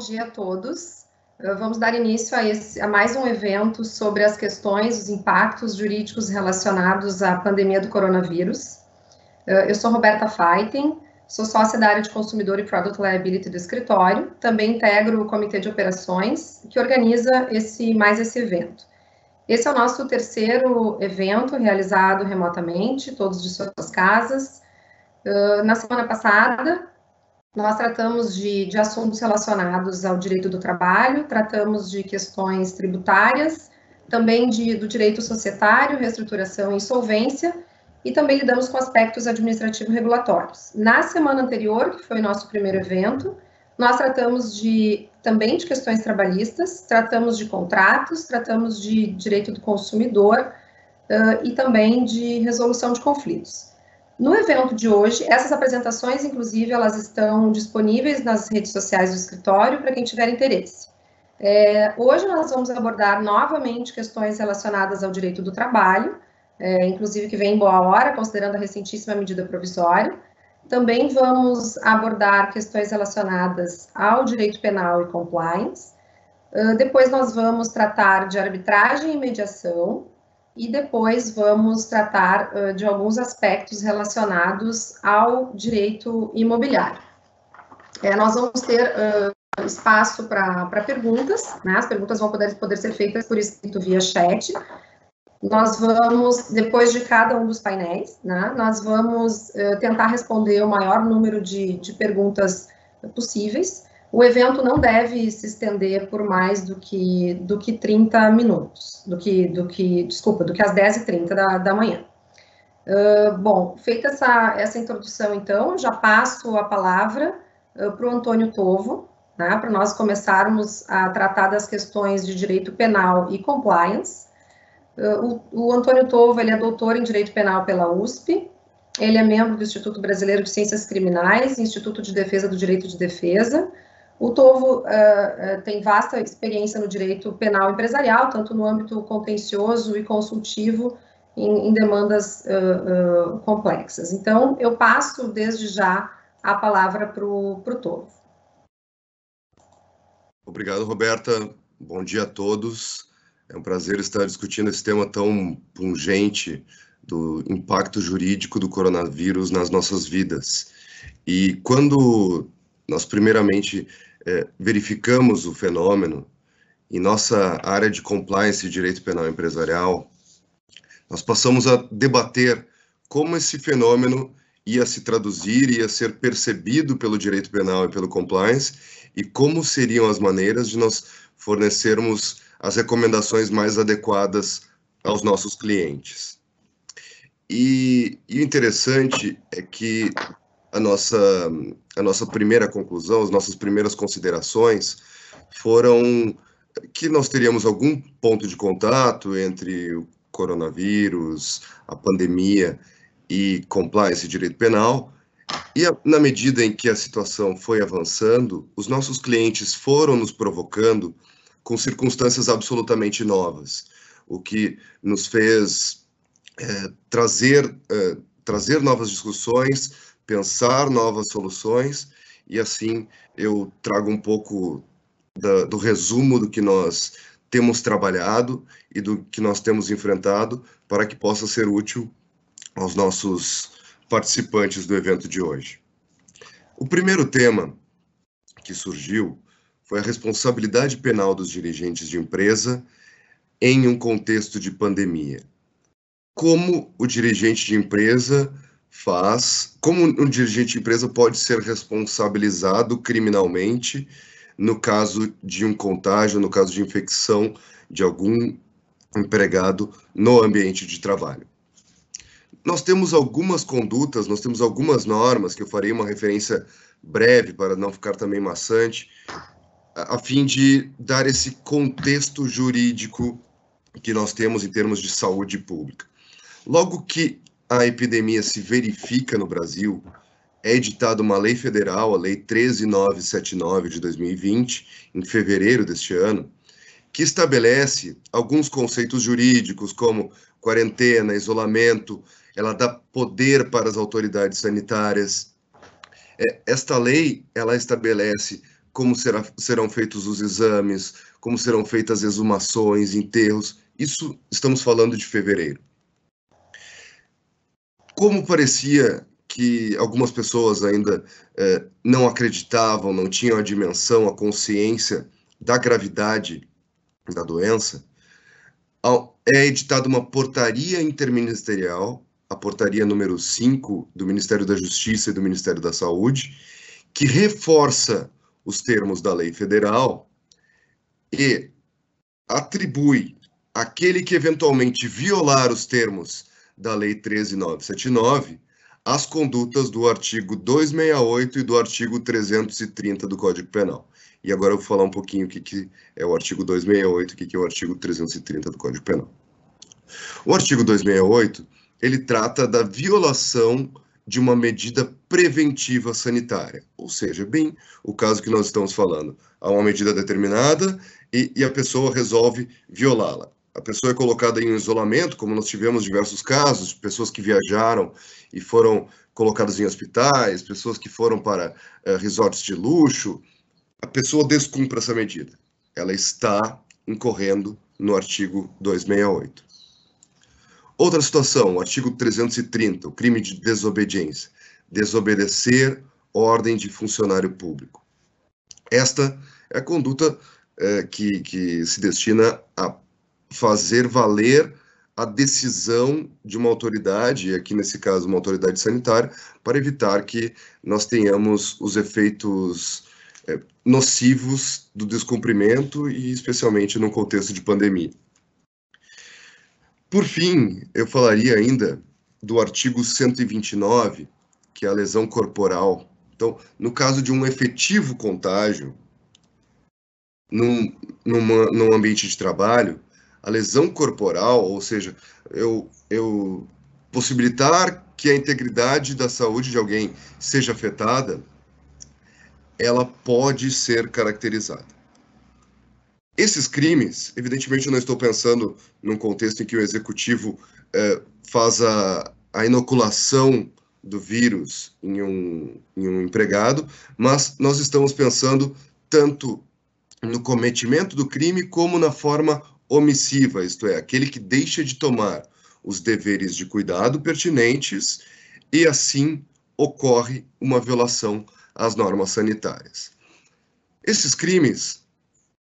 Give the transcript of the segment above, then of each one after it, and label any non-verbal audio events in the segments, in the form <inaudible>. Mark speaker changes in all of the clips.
Speaker 1: dia a todos. Vamos dar início a, esse, a, mais um evento sobre as questões, os impactos jurídicos relacionados à pandemia do coronavírus. Eu sou Roberta Feiten, sou sócia da área de consumidor e product liability do escritório, também integro o comitê de operações que organiza esse mais esse evento. Esse é o nosso terceiro evento realizado remotamente, todos de suas casas. Na semana passada, nós tratamos de, de, assuntos relacionados ao direito do trabalho, tratamos de questões tributárias, também de, do direito societário, reestruturação e insolvência, e também lidamos com aspectos administrativo-regulatórios. Na semana anterior, que foi o nosso primeiro evento, nós tratamos de também de questões trabalhistas, tratamos de contratos, tratamos de direito do consumidor uh, e também de resolução de conflitos. No evento de hoje, essas apresentações, inclusive, elas estão disponíveis nas redes sociais do escritório para quem tiver interesse. É, hoje nós vamos abordar novamente questões relacionadas ao direito do trabalho, é, inclusive que vem em boa hora, considerando a recentíssima medida provisória. Também vamos abordar questões relacionadas ao direito penal e compliance. Uh, depois nós vamos tratar de arbitragem e mediação, e depois vamos tratar uh, de alguns aspectos relacionados ao direito imobiliário. É, nós vamos ter uh, espaço para perguntas, né? as perguntas vão poder, poder ser feitas por escrito via chat. Nós vamos, depois de cada um dos painéis, né, nós vamos uh, tentar responder o maior número de, de perguntas possíveis. O evento não deve se estender por mais do que, do que 30 minutos, do que, do que, desculpa, do que às 10h30 da, da manhã. Uh, bom, feita essa, essa introdução, então, já passo a palavra uh, para o Antônio Tovo, né, para nós começarmos a tratar das questões de direito penal e compliance. Uh, o, o Antônio Tovo, ele é doutor em Direito Penal pela USP, ele é membro do Instituto Brasileiro de Ciências Criminais, Instituto de Defesa do Direito de Defesa, o Tovo uh, uh, tem vasta experiência no direito penal empresarial, tanto no âmbito contencioso e consultivo, em, em demandas uh, complexas. Então, eu passo desde já a palavra para o Tovo.
Speaker 2: Obrigado, Roberta. Bom dia a todos. É um prazer estar discutindo esse tema tão pungente do impacto jurídico do coronavírus nas nossas vidas. E quando nós, primeiramente, é, verificamos o fenômeno em nossa área de compliance e direito penal empresarial, nós passamos a debater como esse fenômeno ia se traduzir, ia ser percebido pelo direito penal e pelo compliance, e como seriam as maneiras de nós fornecermos as recomendações mais adequadas aos nossos clientes. E, e o interessante é que a nossa, a nossa primeira conclusão, as nossas primeiras considerações foram que nós teríamos algum ponto de contato entre o coronavírus, a pandemia e compliance e direito penal. E na medida em que a situação foi avançando, os nossos clientes foram nos provocando com circunstâncias absolutamente novas, o que nos fez é, trazer, é, trazer novas discussões, pensar novas soluções e assim eu trago um pouco da, do resumo do que nós temos trabalhado e do que nós temos enfrentado para que possa ser útil aos nossos participantes do evento de hoje. O primeiro tema que surgiu foi a responsabilidade penal dos dirigentes de empresa em um contexto de pandemia. Como o dirigente de empresa faz, como um dirigente de empresa pode ser responsabilizado criminalmente no caso de um contágio, no caso de infecção de algum empregado no ambiente de trabalho. Nós temos algumas condutas, nós temos algumas normas que eu farei uma referência breve para não ficar também maçante, a fim de dar esse contexto jurídico que nós temos em termos de saúde pública. Logo que a epidemia se verifica no Brasil, é editada uma lei federal, a Lei 13979 de 2020, em fevereiro deste ano, que estabelece alguns conceitos jurídicos, como quarentena, isolamento, ela dá poder para as autoridades sanitárias. É, esta lei, ela estabelece como será, serão feitos os exames, como serão feitas as exumações, enterros. Isso estamos falando de fevereiro. Como parecia que algumas pessoas ainda eh, não acreditavam, não tinham a dimensão, a consciência da gravidade da doença, é editada uma portaria interministerial, a portaria número 5 do Ministério da Justiça e do Ministério da Saúde, que reforça os termos da lei federal e atribui aquele que eventualmente violar os termos da lei 13979 as condutas do artigo 268 e do artigo 330 do Código Penal. E agora eu vou falar um pouquinho o que, que é o artigo 268 e o que, que é o artigo 330 do Código Penal. O artigo 268, ele trata da violação de uma medida preventiva sanitária, ou seja, bem o caso que nós estamos falando. Há uma medida determinada e, e a pessoa resolve violá-la. A pessoa é colocada em isolamento, como nós tivemos diversos casos, pessoas que viajaram e foram colocadas em hospitais, pessoas que foram para uh, resorts de luxo. A pessoa descumpre essa medida. Ela está incorrendo no artigo 268. Outra situação, o artigo 330, o crime de desobediência. Desobedecer ordem de funcionário público. Esta é a conduta é, que, que se destina a fazer valer a decisão de uma autoridade, aqui nesse caso uma autoridade sanitária, para evitar que nós tenhamos os efeitos é, nocivos do descumprimento e especialmente no contexto de pandemia. Por fim, eu falaria ainda do artigo 129, que é a lesão corporal. Então, no caso de um efetivo contágio num, numa, num ambiente de trabalho, a lesão corporal, ou seja, eu, eu possibilitar que a integridade da saúde de alguém seja afetada, ela pode ser caracterizada. Esses crimes, evidentemente, eu não estou pensando num contexto em que o executivo eh, faz a, a inoculação do vírus em um, em um empregado, mas nós estamos pensando tanto no cometimento do crime como na forma omissiva, isto é, aquele que deixa de tomar os deveres de cuidado pertinentes e assim ocorre uma violação às normas sanitárias. Esses crimes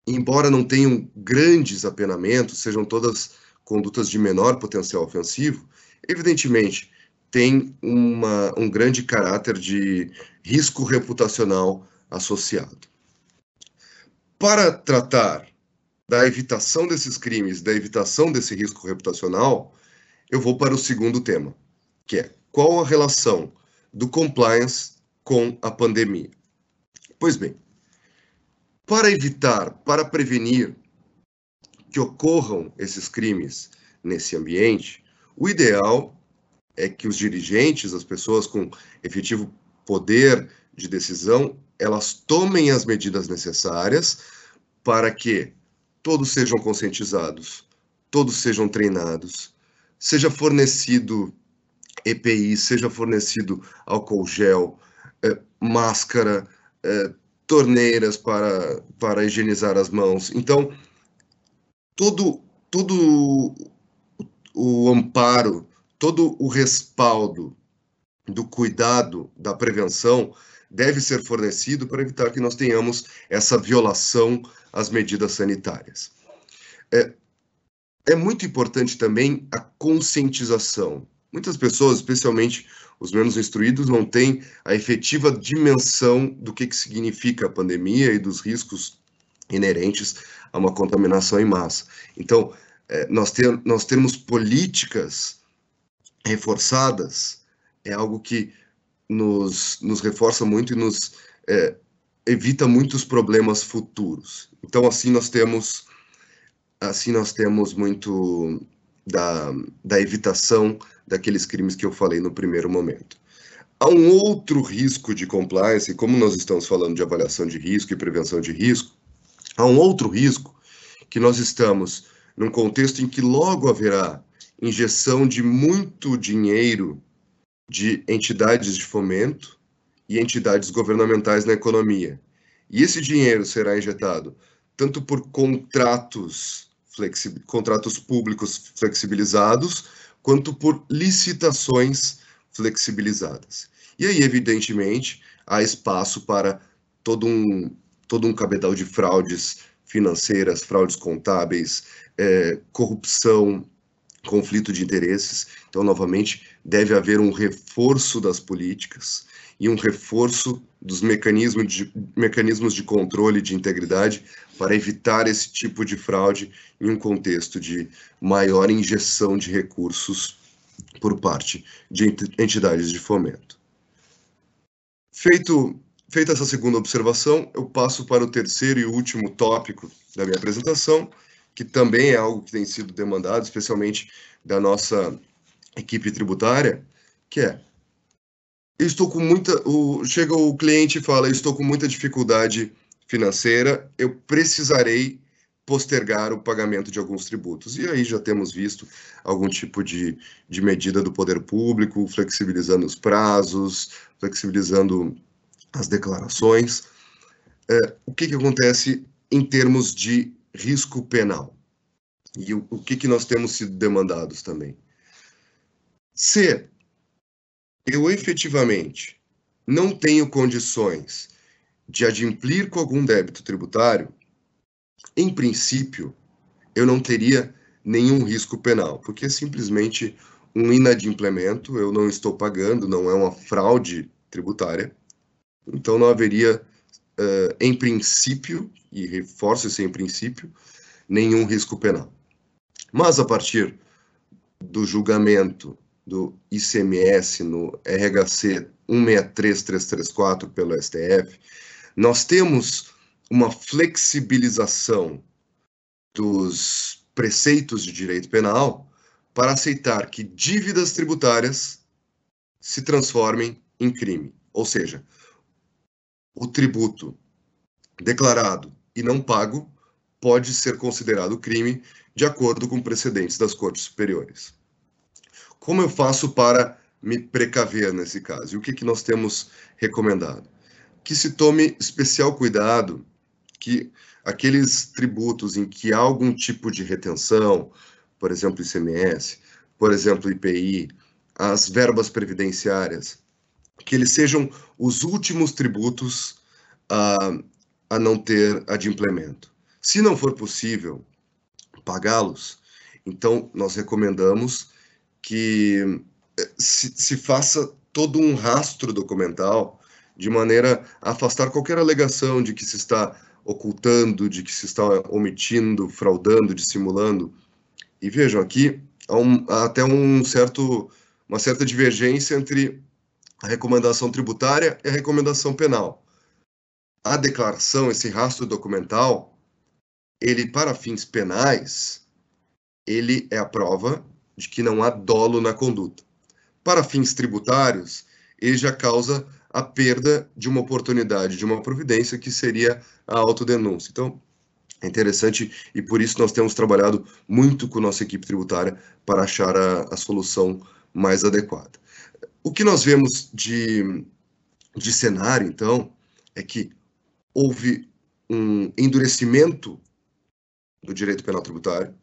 Speaker 2: embora não tenham grandes apenamentos, sejam todas condutas de menor potencial ofensivo, evidentemente tem uma, um grande caráter de risco reputacional associado. Para tratar da evitação desses crimes, da evitação desse risco reputacional, eu vou para o segundo tema, que é qual a relação do compliance com a pandemia. Pois bem, para evitar, para prevenir que ocorram esses crimes nesse ambiente, o ideal é que os dirigentes, as pessoas com efetivo poder de decisão, elas tomem as medidas necessárias para que todos sejam conscientizados, todos sejam treinados, seja fornecido EPI, seja fornecido álcool gel, é, máscara, é, torneiras para, para higienizar as mãos. Então, todo, todo o amparo, todo o respaldo do cuidado, da prevenção, deve ser fornecido para evitar que nós tenhamos essa violação às medidas sanitárias. É, é muito importante também a conscientização. Muitas pessoas, especialmente os menos instruídos não têm a efetiva dimensão do que, que significa a pandemia e dos riscos inerentes a uma contaminação em massa. Então, é, nós, ter, nós termos políticas reforçadas é algo que nos, nos reforça muito e nos é, evita muitos problemas futuros. Então, assim nós temos assim nós temos muito da, da evitação daqueles crimes que eu falei no primeiro momento. Há um outro risco de compliance, como nós estamos falando de avaliação de risco e prevenção de risco, há um outro risco que nós estamos num contexto em que logo haverá injeção de muito dinheiro de entidades de fomento e entidades governamentais na economia. E esse dinheiro será injetado tanto por contratos, contratos públicos flexibilizados, quanto por licitações flexibilizadas. E aí, evidentemente, há espaço para todo um, todo um cabedal de fraudes financeiras, fraudes contábeis, é, corrupção, conflito de interesses. Então, novamente, deve haver um reforço das políticas e um reforço dos mecanismos de, mecanismos de controle de integridade para evitar esse tipo de fraude em um contexto de maior injeção de recursos por parte de entidades de fomento. Feito, feita essa segunda observação, eu passo para o terceiro e último tópico da minha apresentação, que também é algo que tem sido demandado, especialmente da nossa equipe tributária, que é estou com muita o, chega o cliente e fala estou com muita dificuldade financeira eu precisarei postergar o pagamento de alguns tributos. E aí já temos visto algum tipo de, de medida do poder público flexibilizando os prazos flexibilizando as declarações. É, o que que acontece em termos de risco penal. E o, o que, que nós temos sido demandados também. Se eu efetivamente não tenho condições de adimplir com algum débito tributário, em princípio, eu não teria nenhum risco penal, porque é simplesmente um inadimplemento, eu não estou pagando, não é uma fraude tributária, então não haveria uh, em princípio, e reforço esse em princípio, nenhum risco penal. Mas a partir do julgamento do ICMS no RHC 163334 pelo STF, nós temos uma flexibilização dos preceitos de direito penal para aceitar que dívidas tributárias se transformem em crime. Ou seja, o tributo declarado e não pago pode ser considerado crime de acordo com precedentes das cortes superiores. Como eu faço para me precaver nesse caso? E o que, que nós temos recomendado? Que se tome especial cuidado que aqueles tributos em que há algum tipo de retenção, por exemplo, ICMS, por exemplo, IPI, as verbas previdenciárias, que eles sejam os últimos tributos a, a não ter adimplemento. Se não for possível pagá-los, então nós recomendamos que eh, se, se faça todo um rastro documental de maneira a afastar qualquer alegação de que se está ocultando, de que se está omitindo, fraudando, dissimulando. E vejam aqui há, um, há até um certo, uma certa divergência entre a recomendação tributária e a recomendação penal. A declaração, esse rastro documental, ele para fins penais, ele é a prova de que não há dolo na conduta. Para fins tributários, ele já causa a perda de uma oportunidade, de uma providência que seria a autodenúncia. Então, é interessante e por isso nós temos trabalhado muito com nossa equipe tributária para achar a, a solução mais adequada. O que nós vemos de, de cenário, então, é que houve um endurecimento do direito penal tributário.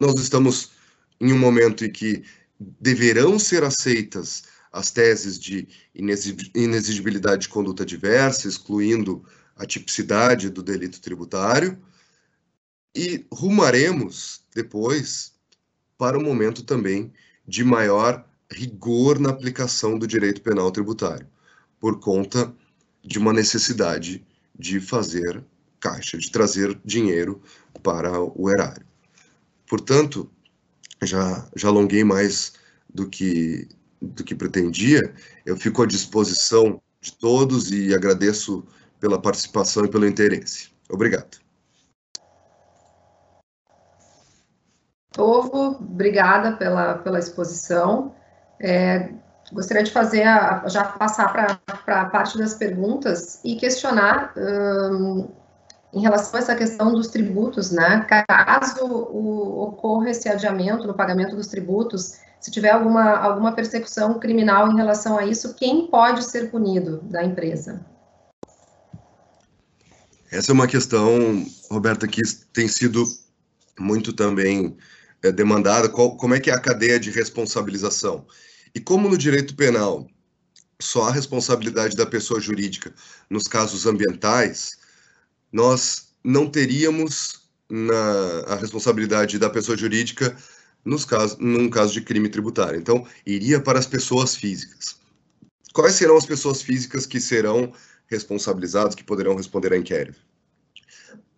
Speaker 2: Nós estamos em um momento em que deverão ser aceitas as teses de inexigibilidade de conduta diversa, excluindo a tipicidade do delito tributário, e rumaremos depois para um momento também de maior rigor na aplicação do direito penal tributário, por conta de uma necessidade de fazer caixa, de trazer dinheiro para o erário. Portanto, já, já alonguei mais do que, do que pretendia, eu fico à disposição de todos e agradeço pela participação e pelo interesse. Obrigado.
Speaker 1: Tovo, obrigada pela, pela exposição. É, gostaria de fazer, a, já passar para a parte das perguntas e questionar um, em relação a essa questão dos tributos, né? Caso o, ocorra esse adiamento no pagamento dos tributos, se tiver alguma, alguma persecução criminal em relação a isso, quem pode ser punido da empresa?
Speaker 2: Essa é uma questão, Roberta, que tem sido muito também é, demandada. Qual, como é que é a cadeia de responsabilização? E como no direito penal só há responsabilidade da pessoa jurídica nos casos ambientais, nós não teríamos na, a responsabilidade da pessoa jurídica nos casos, num caso de crime tributário. Então, iria para as pessoas físicas. Quais serão as pessoas físicas que serão responsabilizadas, que poderão responder a inquérito?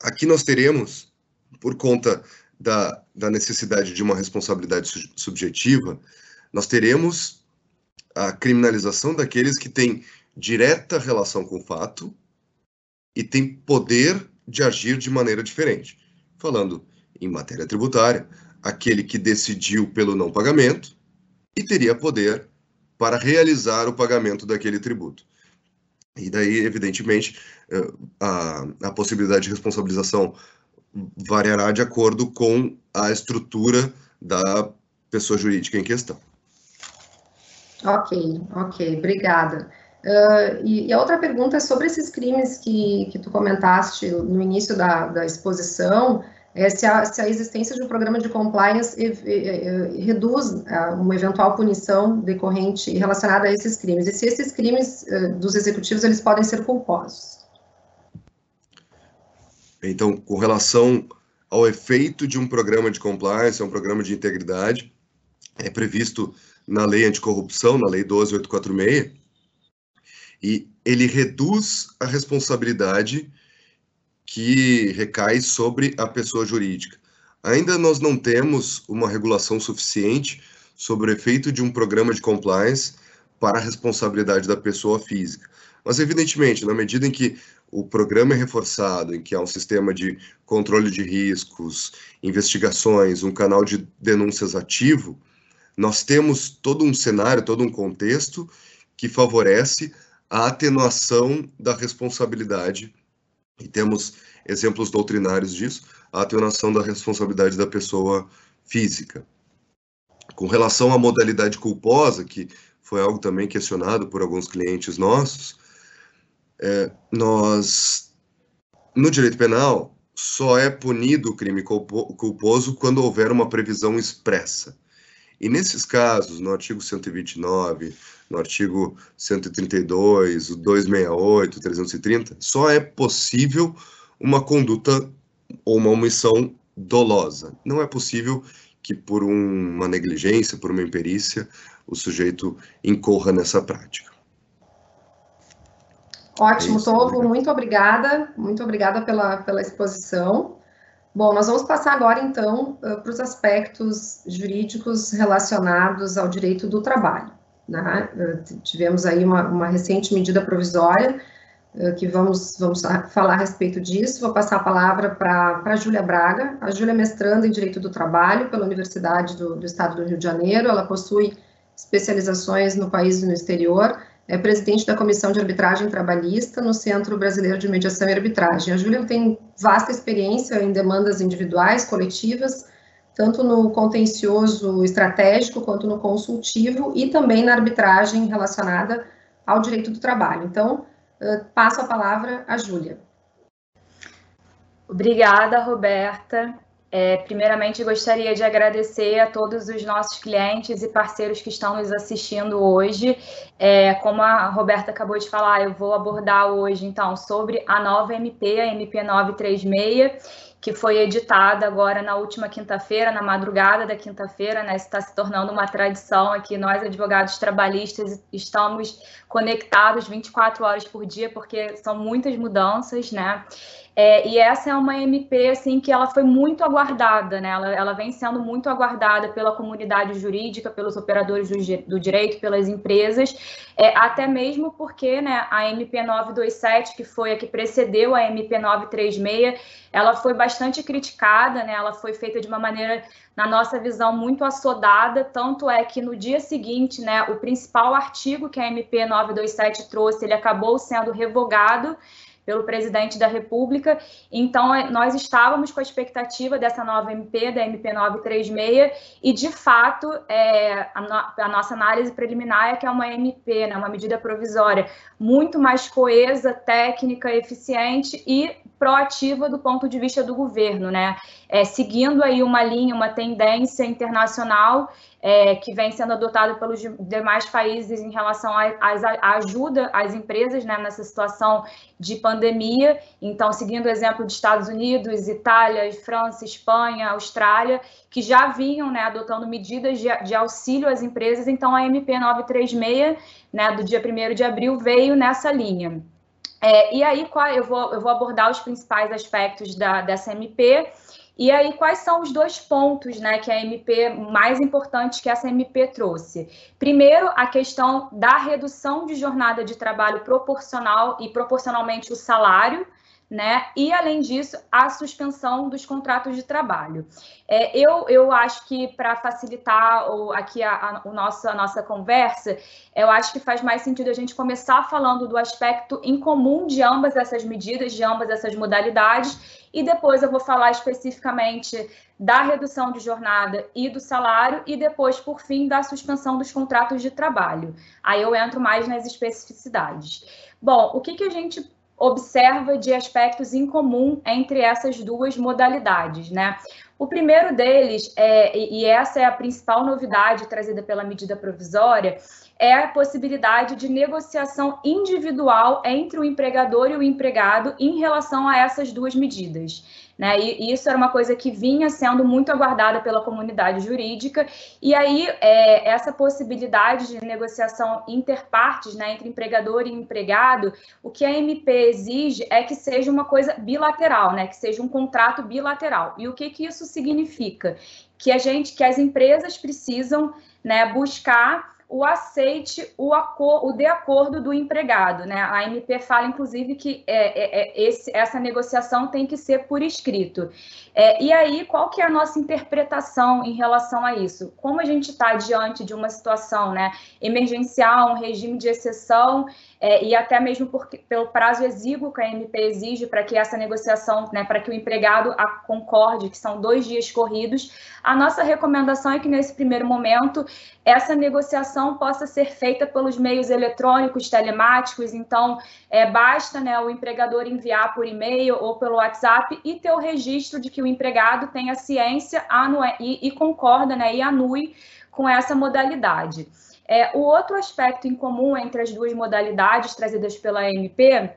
Speaker 2: Aqui nós teremos, por conta da, da necessidade de uma responsabilidade su subjetiva, nós teremos a criminalização daqueles que têm direta relação com o fato e têm poder de agir de maneira diferente. Falando em matéria tributária, aquele que decidiu pelo não pagamento e teria poder para realizar o pagamento daquele tributo. E daí, evidentemente, eh, a, a possibilidade de responsabilização variará de acordo com a estrutura da pessoa jurídica em questão.
Speaker 1: Ok, ok, obrigada. Uh, e, e, a outra pergunta é sobre esses crimes que, que tu comentaste no início da, da exposição, é se, a, se a existência de um programa de compliance e, e, reduz uh, uma eventual punição decorrente relacionada a esses crimes, e se esses crimes uh, dos executivos eles podem ser culposos.
Speaker 2: Então, com relação ao efeito de um programa de compliance, um programa de integridade, é previsto na lei anticorrupção, na lei 12846, e ele reduz a responsabilidade que recai sobre a pessoa jurídica. Ainda nós não temos uma regulação suficiente sobre o efeito de um programa de compliance para a responsabilidade da pessoa física. Mas, evidentemente, na medida em que o programa é reforçado, em que há um sistema de controle de riscos, investigações, um canal de denúncias ativo, nós temos todo um cenário, todo um contexto que favorece a atenuação da responsabilidade, e temos exemplos doutrinários disso, a atenuação da responsabilidade da pessoa física. Com relação à modalidade culposa, que foi algo também questionado por alguns clientes nossos, é, nós, no direito penal, só é punido o crime culposo quando houver uma previsão expressa. E nesses casos, no artigo 129, no artigo 132, o 268, 330, só é possível uma conduta ou uma omissão dolosa. Não é possível que por uma negligência, por uma imperícia, o sujeito incorra nessa prática.
Speaker 1: Ótimo, é Tovo, muito obrigada, muito obrigada pela, pela exposição. Bom, nós vamos passar agora, então, para os aspectos jurídicos relacionados ao direito do trabalho. Né? Tivemos aí uma, uma recente medida provisória que vamos, vamos falar a respeito disso. Vou passar a palavra para a Júlia Braga. A Júlia é mestranda em Direito do Trabalho pela Universidade do, do Estado do Rio de Janeiro. Ela possui especializações no país e no exterior é presidente da Comissão de Arbitragem Trabalhista no Centro Brasileiro de Mediação e Arbitragem. A Júlia tem vasta experiência em demandas individuais, coletivas, tanto no contencioso estratégico quanto no consultivo e também na arbitragem relacionada ao direito do trabalho. Então, passo a palavra à Júlia.
Speaker 3: Obrigada, Roberta. É, primeiramente, gostaria de agradecer a todos os nossos clientes e parceiros que estão nos assistindo hoje. É, como a Roberta acabou de falar, eu vou abordar hoje, então, sobre a nova MP, a MP 936, que foi editada agora na última quinta-feira, na madrugada da quinta-feira, né? Está se tornando uma tradição aqui. Nós, advogados trabalhistas, estamos conectados 24 horas por dia, porque são muitas mudanças, né? É, e essa é uma MP assim que ela foi muito aguardada, né? Ela, ela vem sendo muito aguardada pela comunidade jurídica, pelos operadores do, do direito, pelas empresas, é, até mesmo porque, né, a MP 927, que foi a que precedeu a MP 936, ela foi bastante criticada, né? Ela foi feita de uma maneira, na nossa visão, muito assodada, tanto é que no dia seguinte, né, o principal artigo que a MP 927 trouxe, ele acabou sendo revogado pelo presidente da República. Então, é, nós estávamos com a expectativa dessa nova MP, da MP 936, e de fato, é, a, no, a, nossa análise preliminar é que é uma MP, né, uma medida provisória, muito mais coesa, técnica, eficiente e proativa do ponto de vista do governo, né? É, seguindo aí uma linha, uma tendência internacional é, que vem sendo adotada pelos demais países em relação à ajuda às empresas né, nessa situação de pandemia. Então, seguindo o exemplo de Estados Unidos, Itália, França, Espanha, Austrália, que já vinham né, adotando medidas de, de auxílio às empresas. Então, a MP 936, né, do dia 1 de abril, veio nessa linha. É, e aí, eu vou, eu vou abordar os principais aspectos da, dessa MP. E aí, quais são os dois pontos né, que a MP mais importantes que essa MP trouxe? Primeiro, a questão da redução de jornada de trabalho proporcional e proporcionalmente o salário, né? E, além disso, a suspensão dos contratos de trabalho. É, eu, eu acho que, para facilitar o, aqui a, a, o nosso, a nossa conversa, eu acho que faz mais sentido a gente começar falando do aspecto em comum de ambas essas medidas, de ambas essas modalidades, e depois eu vou falar especificamente da redução de jornada e do salário, e depois, por fim, da suspensão dos contratos de trabalho. Aí eu entro mais nas especificidades. Bom, o que, que a gente observa de aspectos em comum entre essas duas modalidades, né? O primeiro deles, é, e essa é a principal novidade trazida pela medida provisória, é a possibilidade de negociação individual entre o empregador e o empregado em relação a essas duas medidas. Né? E isso era uma coisa que vinha sendo muito aguardada pela comunidade jurídica, e aí é, essa possibilidade de negociação interpartes, né, entre empregador e empregado, o que a MP exige é que seja uma coisa bilateral, né, que seja um contrato bilateral. E o que, que isso significa? Que a gente, que as empresas precisam né, buscar o aceite, o, o de acordo do empregado. Né? A MP fala, inclusive, que é, é, é, esse, essa negociação tem que ser por escrito. É, e aí, qual que é a nossa interpretação em relação a isso? Como a gente está diante de uma situação né, emergencial, um regime de exceção, é, e até mesmo porque, pelo prazo exíguo que a MP exige para que essa negociação, né, para que o empregado concorde, que são dois dias corridos, a nossa recomendação é que nesse primeiro momento essa negociação possa ser feita pelos meios eletrônicos, telemáticos, então é, basta né, o empregador enviar por e-mail ou pelo WhatsApp e ter o registro de que o empregado tem a ciência e, e concorda né, e anui com essa modalidade. É, o outro aspecto em comum entre as duas modalidades trazidas pela MP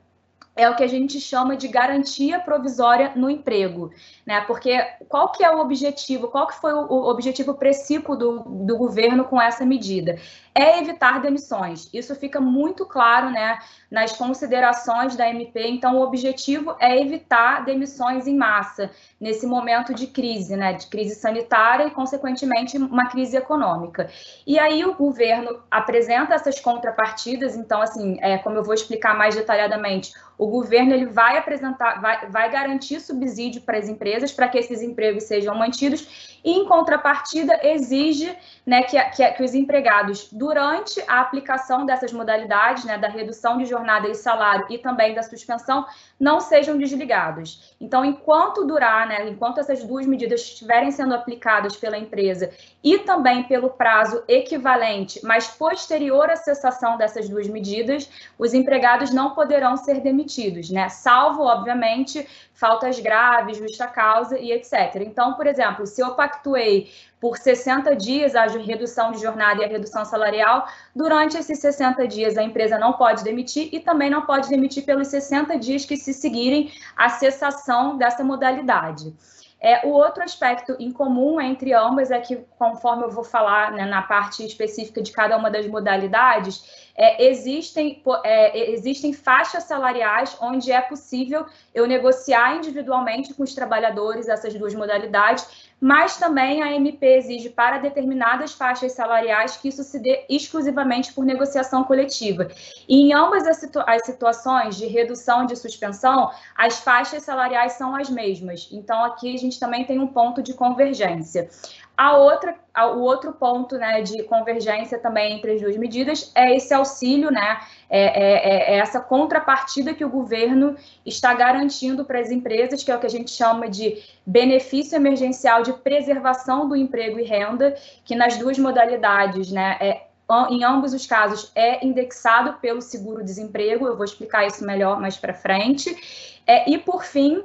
Speaker 3: é o que a gente chama de garantia provisória no emprego, né? Porque qual que é o objetivo, qual que foi o objetivo precípio do, do governo com essa medida? É evitar demissões. Isso fica muito claro, né, nas considerações da MP. Então, o objetivo é evitar demissões em massa nesse momento de crise, né, de crise sanitária e, consequentemente, uma crise econômica. E aí o governo apresenta essas contrapartidas. Então, assim, é, como eu vou explicar mais detalhadamente, o governo ele vai apresentar, vai, vai garantir subsídio para as empresas para que esses empregos sejam mantidos e, em contrapartida, exige né, que, que, que, os empregados, durante a aplicação dessas modalidades, né, da redução de jornada e salário e também da suspensão, não sejam desligados. Então, enquanto durar, né, enquanto essas duas medidas estiverem sendo aplicadas pela empresa e também pelo prazo equivalente, mas posterior à cessação dessas duas medidas, os empregados não poderão ser demitidos, né, salvo, obviamente, faltas graves, justa causa e etc. Então, por exemplo, se eu pactuei por 60 dias a redução de jornada e a redução salarial, durante esses 60 dias a empresa não pode demitir e também não pode demitir pelos 60 dias que se seguirem a cessação dessa modalidade. É, o outro aspecto em comum entre ambas é que, conforme eu vou falar né, na parte específica de cada uma das modalidades, é, existem, é, existem faixas salariais onde é possível eu negociar individualmente com os trabalhadores essas duas modalidades, mas também a MP exige para determinadas faixas salariais que isso se dê exclusivamente por negociação coletiva. E em ambas as, as situações de redução de suspensão, as faixas salariais são as mesmas. Então, aqui a gente também tem um ponto de convergência. A outra, o outro ponto né, de convergência também entre as duas medidas é esse auxílio, né, é, é, é essa contrapartida que o governo está garantindo para as empresas, que é o que a gente chama de benefício emergencial de preservação do emprego e renda, que nas duas modalidades, né, é, em ambos os casos é indexado pelo seguro-desemprego, eu vou explicar isso melhor mais para frente. É, e, por fim,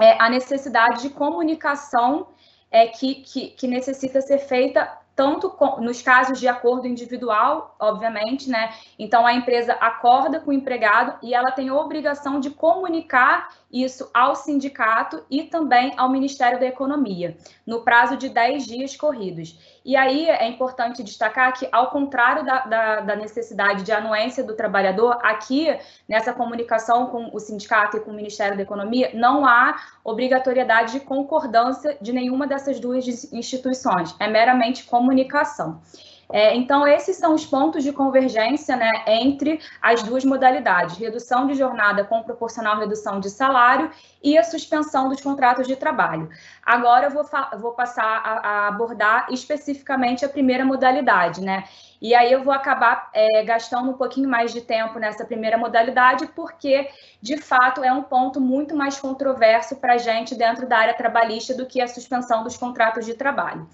Speaker 3: é, a necessidade de comunicação é, que, que, que necessita ser feita tanto com, nos casos de acordo individual, obviamente, né? Então a empresa acorda com o empregado e ela tem a obrigação de comunicar isso ao sindicato e também ao Ministério da Economia, no prazo de 10 dias corridos. E aí é importante destacar que, ao contrário da, da, da, necessidade de anuência do trabalhador, aqui, nessa comunicação com o sindicato e com o Ministério da Economia, não há obrigatoriedade de concordância de nenhuma dessas duas instituições, é meramente comunicação. É, então, esses são os pontos de convergência né, entre as duas modalidades: redução de jornada com proporcional redução de salário e a suspensão dos contratos de trabalho. Agora, eu vou, vou passar a, a, abordar especificamente a primeira modalidade, né? E aí eu vou acabar é, gastando um pouquinho mais de tempo nessa primeira modalidade, porque, de fato, é um ponto muito mais controverso para a gente dentro da área trabalhista do que a suspensão dos contratos de trabalho.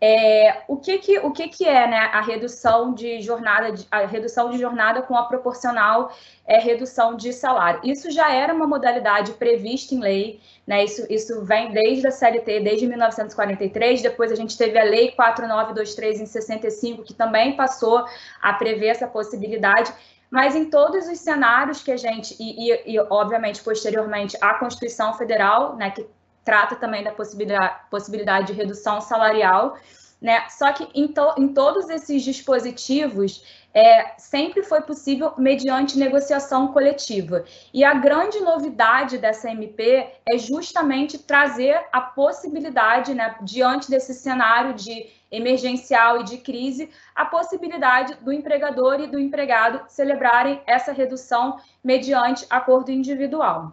Speaker 3: É, o que que, o que, que é né, a redução de jornada, a redução de jornada com a proporcional é, redução de salário? Isso já era uma modalidade prevista em lei, né, isso, isso vem desde a CLT, desde 1943, depois a gente teve a Lei 4923 em 65, que também passou a prever essa possibilidade, mas em todos os cenários que a gente, e, e, e obviamente posteriormente a Constituição Federal, né, que trata também da possibilidade, possibilidade de redução salarial, né? Só que em, to, em todos esses dispositivos é, sempre foi possível mediante negociação coletiva. E a grande novidade dessa MP é justamente trazer a possibilidade, né, diante desse cenário de emergencial e de crise, a possibilidade do empregador e do empregado celebrarem essa redução mediante acordo individual.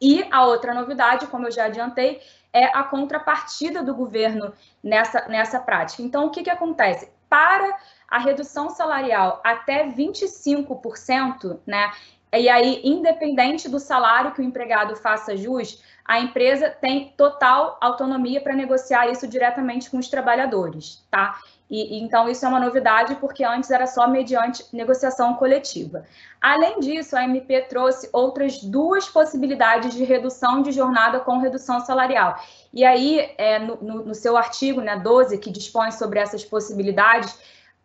Speaker 3: E a outra novidade, como eu já adiantei, é a contrapartida do governo nessa, nessa prática. Então, o que, que acontece? Para a redução salarial até 25%, né? E aí, independente do salário que o empregado faça jus, a empresa tem total autonomia para negociar isso diretamente com os trabalhadores, tá? E, então, isso é uma novidade, porque antes era só mediante negociação coletiva. Além disso, a MP trouxe outras duas possibilidades de redução de jornada com redução salarial. E aí, é, no, no, no, seu artigo né, 12, que dispõe sobre essas possibilidades,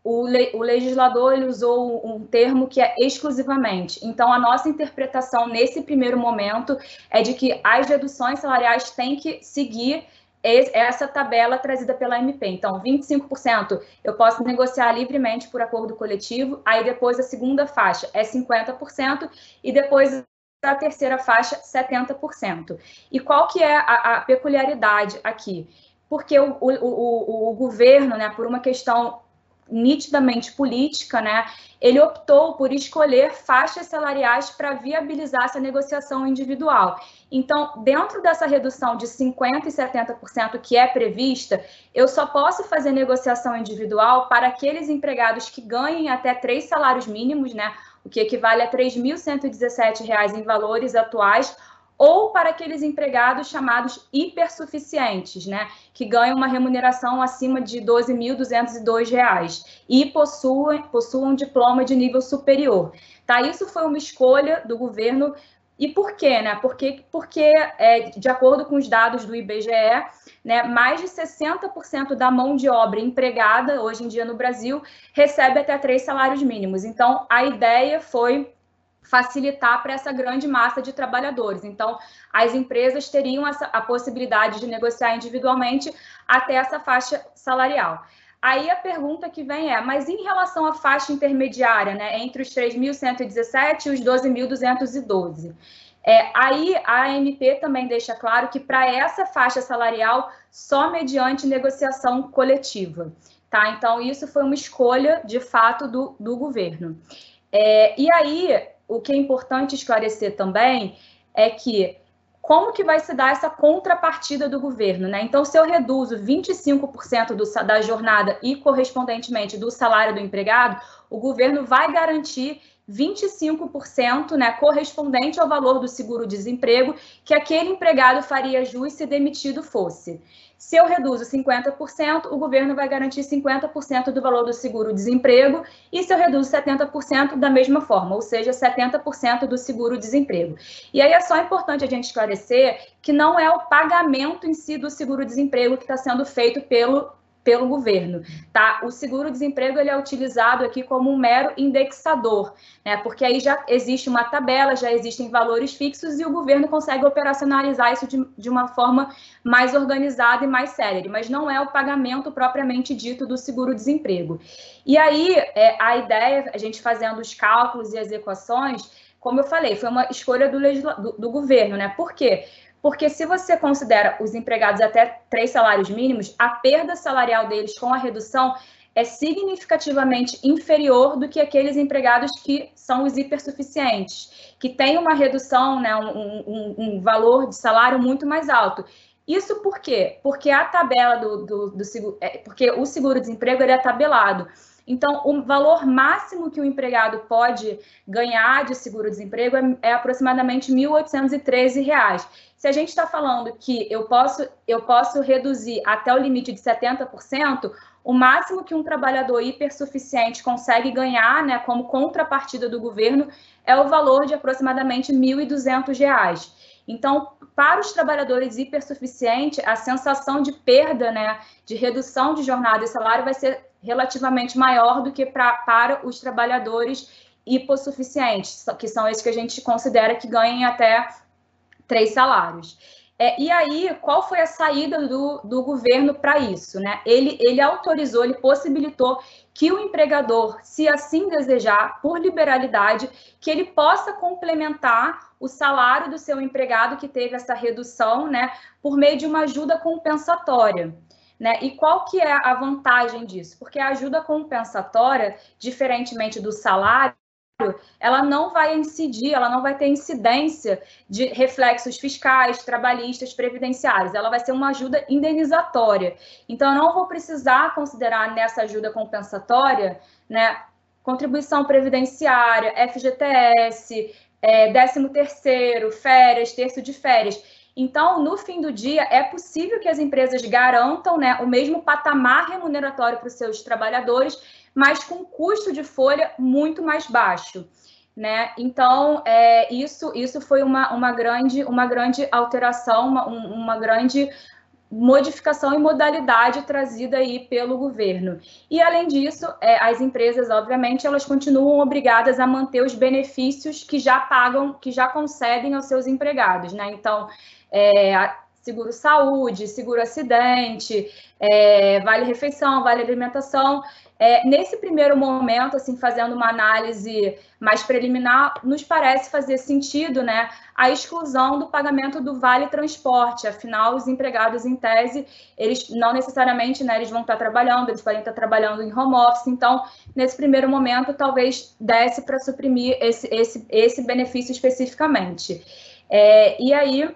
Speaker 3: o, le, o legislador usou um termo que é exclusivamente. Então, a nossa interpretação nesse primeiro momento é de que as reduções salariais têm que seguir essa tabela trazida pela MP. Então, 25% eu posso negociar livremente por acordo coletivo, aí depois a segunda faixa é 50% e depois a terceira faixa 70%. E qual que é a, a peculiaridade aqui? Porque o, o, o, o governo, né, por uma questão nitidamente política, né, ele optou por escolher faixas salariais para viabilizar essa negociação individual. Então, dentro dessa redução de 50% e 70% que é prevista, eu só posso fazer negociação individual para aqueles empregados que ganhem até três salários mínimos, né, o que equivale a R$ 3.117 em valores atuais, ou para aqueles empregados chamados hipersuficientes, né, que ganham uma remuneração acima de R$ 12.202 e possuem, possuem um diploma de nível superior. Tá? Isso foi uma escolha do governo. E por quê? Né? Porque, porque é, de acordo com os dados do IBGE, né, mais de 60% da mão de obra empregada hoje em dia no Brasil recebe até três salários mínimos. Então, a ideia foi facilitar para essa grande massa de trabalhadores. Então, as empresas teriam essa, a possibilidade de negociar individualmente até essa faixa salarial. Aí a pergunta que vem é, mas em relação à faixa intermediária, né, entre os 3.117 e os 12.212, é, aí a AMP também deixa claro que para essa faixa salarial, só mediante negociação coletiva. Tá? Então, isso foi uma escolha, de fato, do, do governo. É, e aí, o que é importante esclarecer também é que como que vai se dar essa contrapartida do governo, né? Então, se eu reduzo 25% do, da jornada e correspondentemente do salário do empregado, o governo vai garantir 25%, né, correspondente ao valor do seguro-desemprego que aquele empregado faria jus se demitido fosse. Se eu reduzo 50%, o governo vai garantir 50% do valor do seguro-desemprego, e se eu reduzo 70%, da mesma forma, ou seja, 70% do seguro-desemprego. E aí é só importante a gente esclarecer que não é o pagamento em si do seguro-desemprego que está sendo feito pelo pelo governo, tá? O seguro-desemprego ele é utilizado aqui como um mero indexador, né? Porque aí já existe uma tabela, já existem valores fixos e o governo consegue operacionalizar isso de, de uma forma mais organizada e mais séria, mas não é o pagamento propriamente dito do seguro-desemprego. E aí é, a ideia, a gente fazendo os cálculos e as equações, como eu falei, foi uma escolha do, do, do governo, né? Por quê? Se você considera os empregados até três salários mínimos, a perda salarial deles com a redução é significativamente inferior do que aqueles empregados que são os hipersuficientes, que têm uma redução, né, um, um, um valor de salário muito mais alto. Isso por quê? Porque a tabela do, do, do seguro, é, porque o seguro-desemprego é tabelado. Então, o valor máximo que o empregado pode ganhar de seguro-desemprego é, é aproximadamente R$ 1.813. Se a gente está falando que eu posso, eu posso reduzir até o limite de 70%, o máximo que um trabalhador hipersuficiente consegue ganhar, né, como contrapartida do governo, é o valor de aproximadamente R$ 1.200. Então, para os trabalhadores hipersuficientes, a sensação de perda, né, de redução de jornada e salário vai ser relativamente maior do que pra, para os trabalhadores hipossuficientes, que são esses que a gente considera que ganhem até três salários. É, e aí, qual foi a saída do, do governo para isso? Né? Ele, ele autorizou, ele possibilitou que o empregador, se assim desejar, por liberalidade, que ele possa complementar o salário do seu empregado que teve essa redução, né, por meio de uma ajuda compensatória. Né? E qual que é a vantagem disso? Porque a ajuda compensatória, diferentemente do salário, ela não vai incidir, ela não vai ter incidência de reflexos fiscais, trabalhistas, previdenciários. Ela vai ser uma ajuda indenizatória. Então, eu não vou precisar considerar nessa ajuda compensatória, né, contribuição previdenciária, FGTS, é, 13 terceiro, férias, terço de férias. Então, no fim do dia, é possível que as empresas garantam né, o mesmo patamar remuneratório para os seus trabalhadores, mas com custo de folha muito mais baixo. Né? Então, é, isso, isso foi uma, uma, grande, uma grande alteração, uma, uma grande modificação e modalidade trazida aí pelo governo. E além disso, é, as empresas, obviamente, elas continuam obrigadas a manter os benefícios que já pagam, que já concedem aos seus empregados, né? Então, é, seguro saúde, seguro acidente, é, vale refeição, vale alimentação. É, nesse primeiro momento, assim, fazendo uma análise mais preliminar, nos parece fazer sentido, né, a exclusão do pagamento do vale transporte. Afinal, os empregados, em tese, eles não necessariamente, né, eles vão estar trabalhando, eles podem estar trabalhando em home office. Então, nesse primeiro momento, talvez desse para suprimir esse, esse, esse benefício especificamente. É, e aí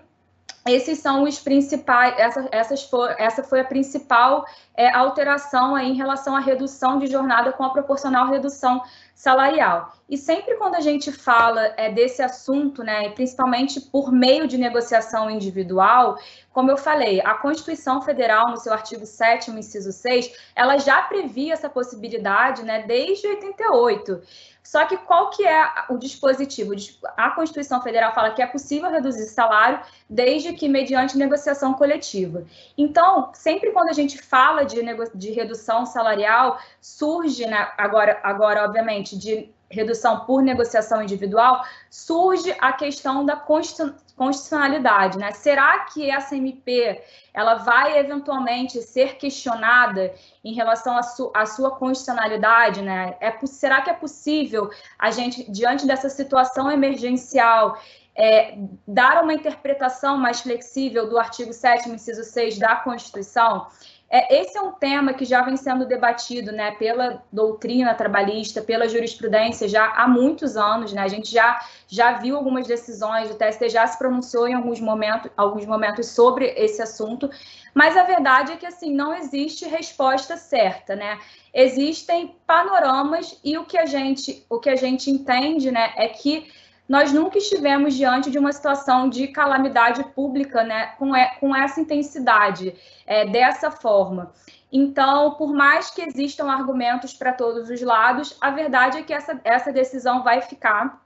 Speaker 3: esses são os principais, essa, essas for, essa foi a principal é, alteração aí em relação à redução de jornada com a proporcional redução salarial. E sempre quando a gente fala é, desse assunto, né, principalmente por meio de negociação individual, como eu falei, a Constituição Federal, no seu artigo 7 inciso 6, ela já previa essa possibilidade né, desde 88. Só que qual que é o dispositivo? A Constituição Federal fala que é possível reduzir salário desde que mediante negociação coletiva. Então, sempre quando a gente fala de, de redução salarial, surge, né, agora, agora, obviamente, de redução por negociação individual, surge a questão da constitucionalidade, né? Será que essa MP ela vai eventualmente ser questionada em relação à, su sua constitucionalidade, né? É, será que é possível a gente, diante dessa situação emergencial, é, dar uma interpretação mais flexível do artigo 7 inciso 6 da Constituição? É, esse é um tema que já vem sendo debatido né, pela doutrina trabalhista, pela jurisprudência já há muitos anos. Né? A gente já, já viu algumas decisões, o TST já se pronunciou em alguns momentos, alguns momentos sobre esse assunto, mas a verdade é que assim não existe resposta certa. Né? Existem panoramas e o que a gente, o que a gente entende né, é que nós nunca estivemos diante de uma situação de calamidade pública né, com, com essa intensidade, é, dessa forma. Então, por mais que existam argumentos para todos os lados, a verdade é que essa, essa decisão vai ficar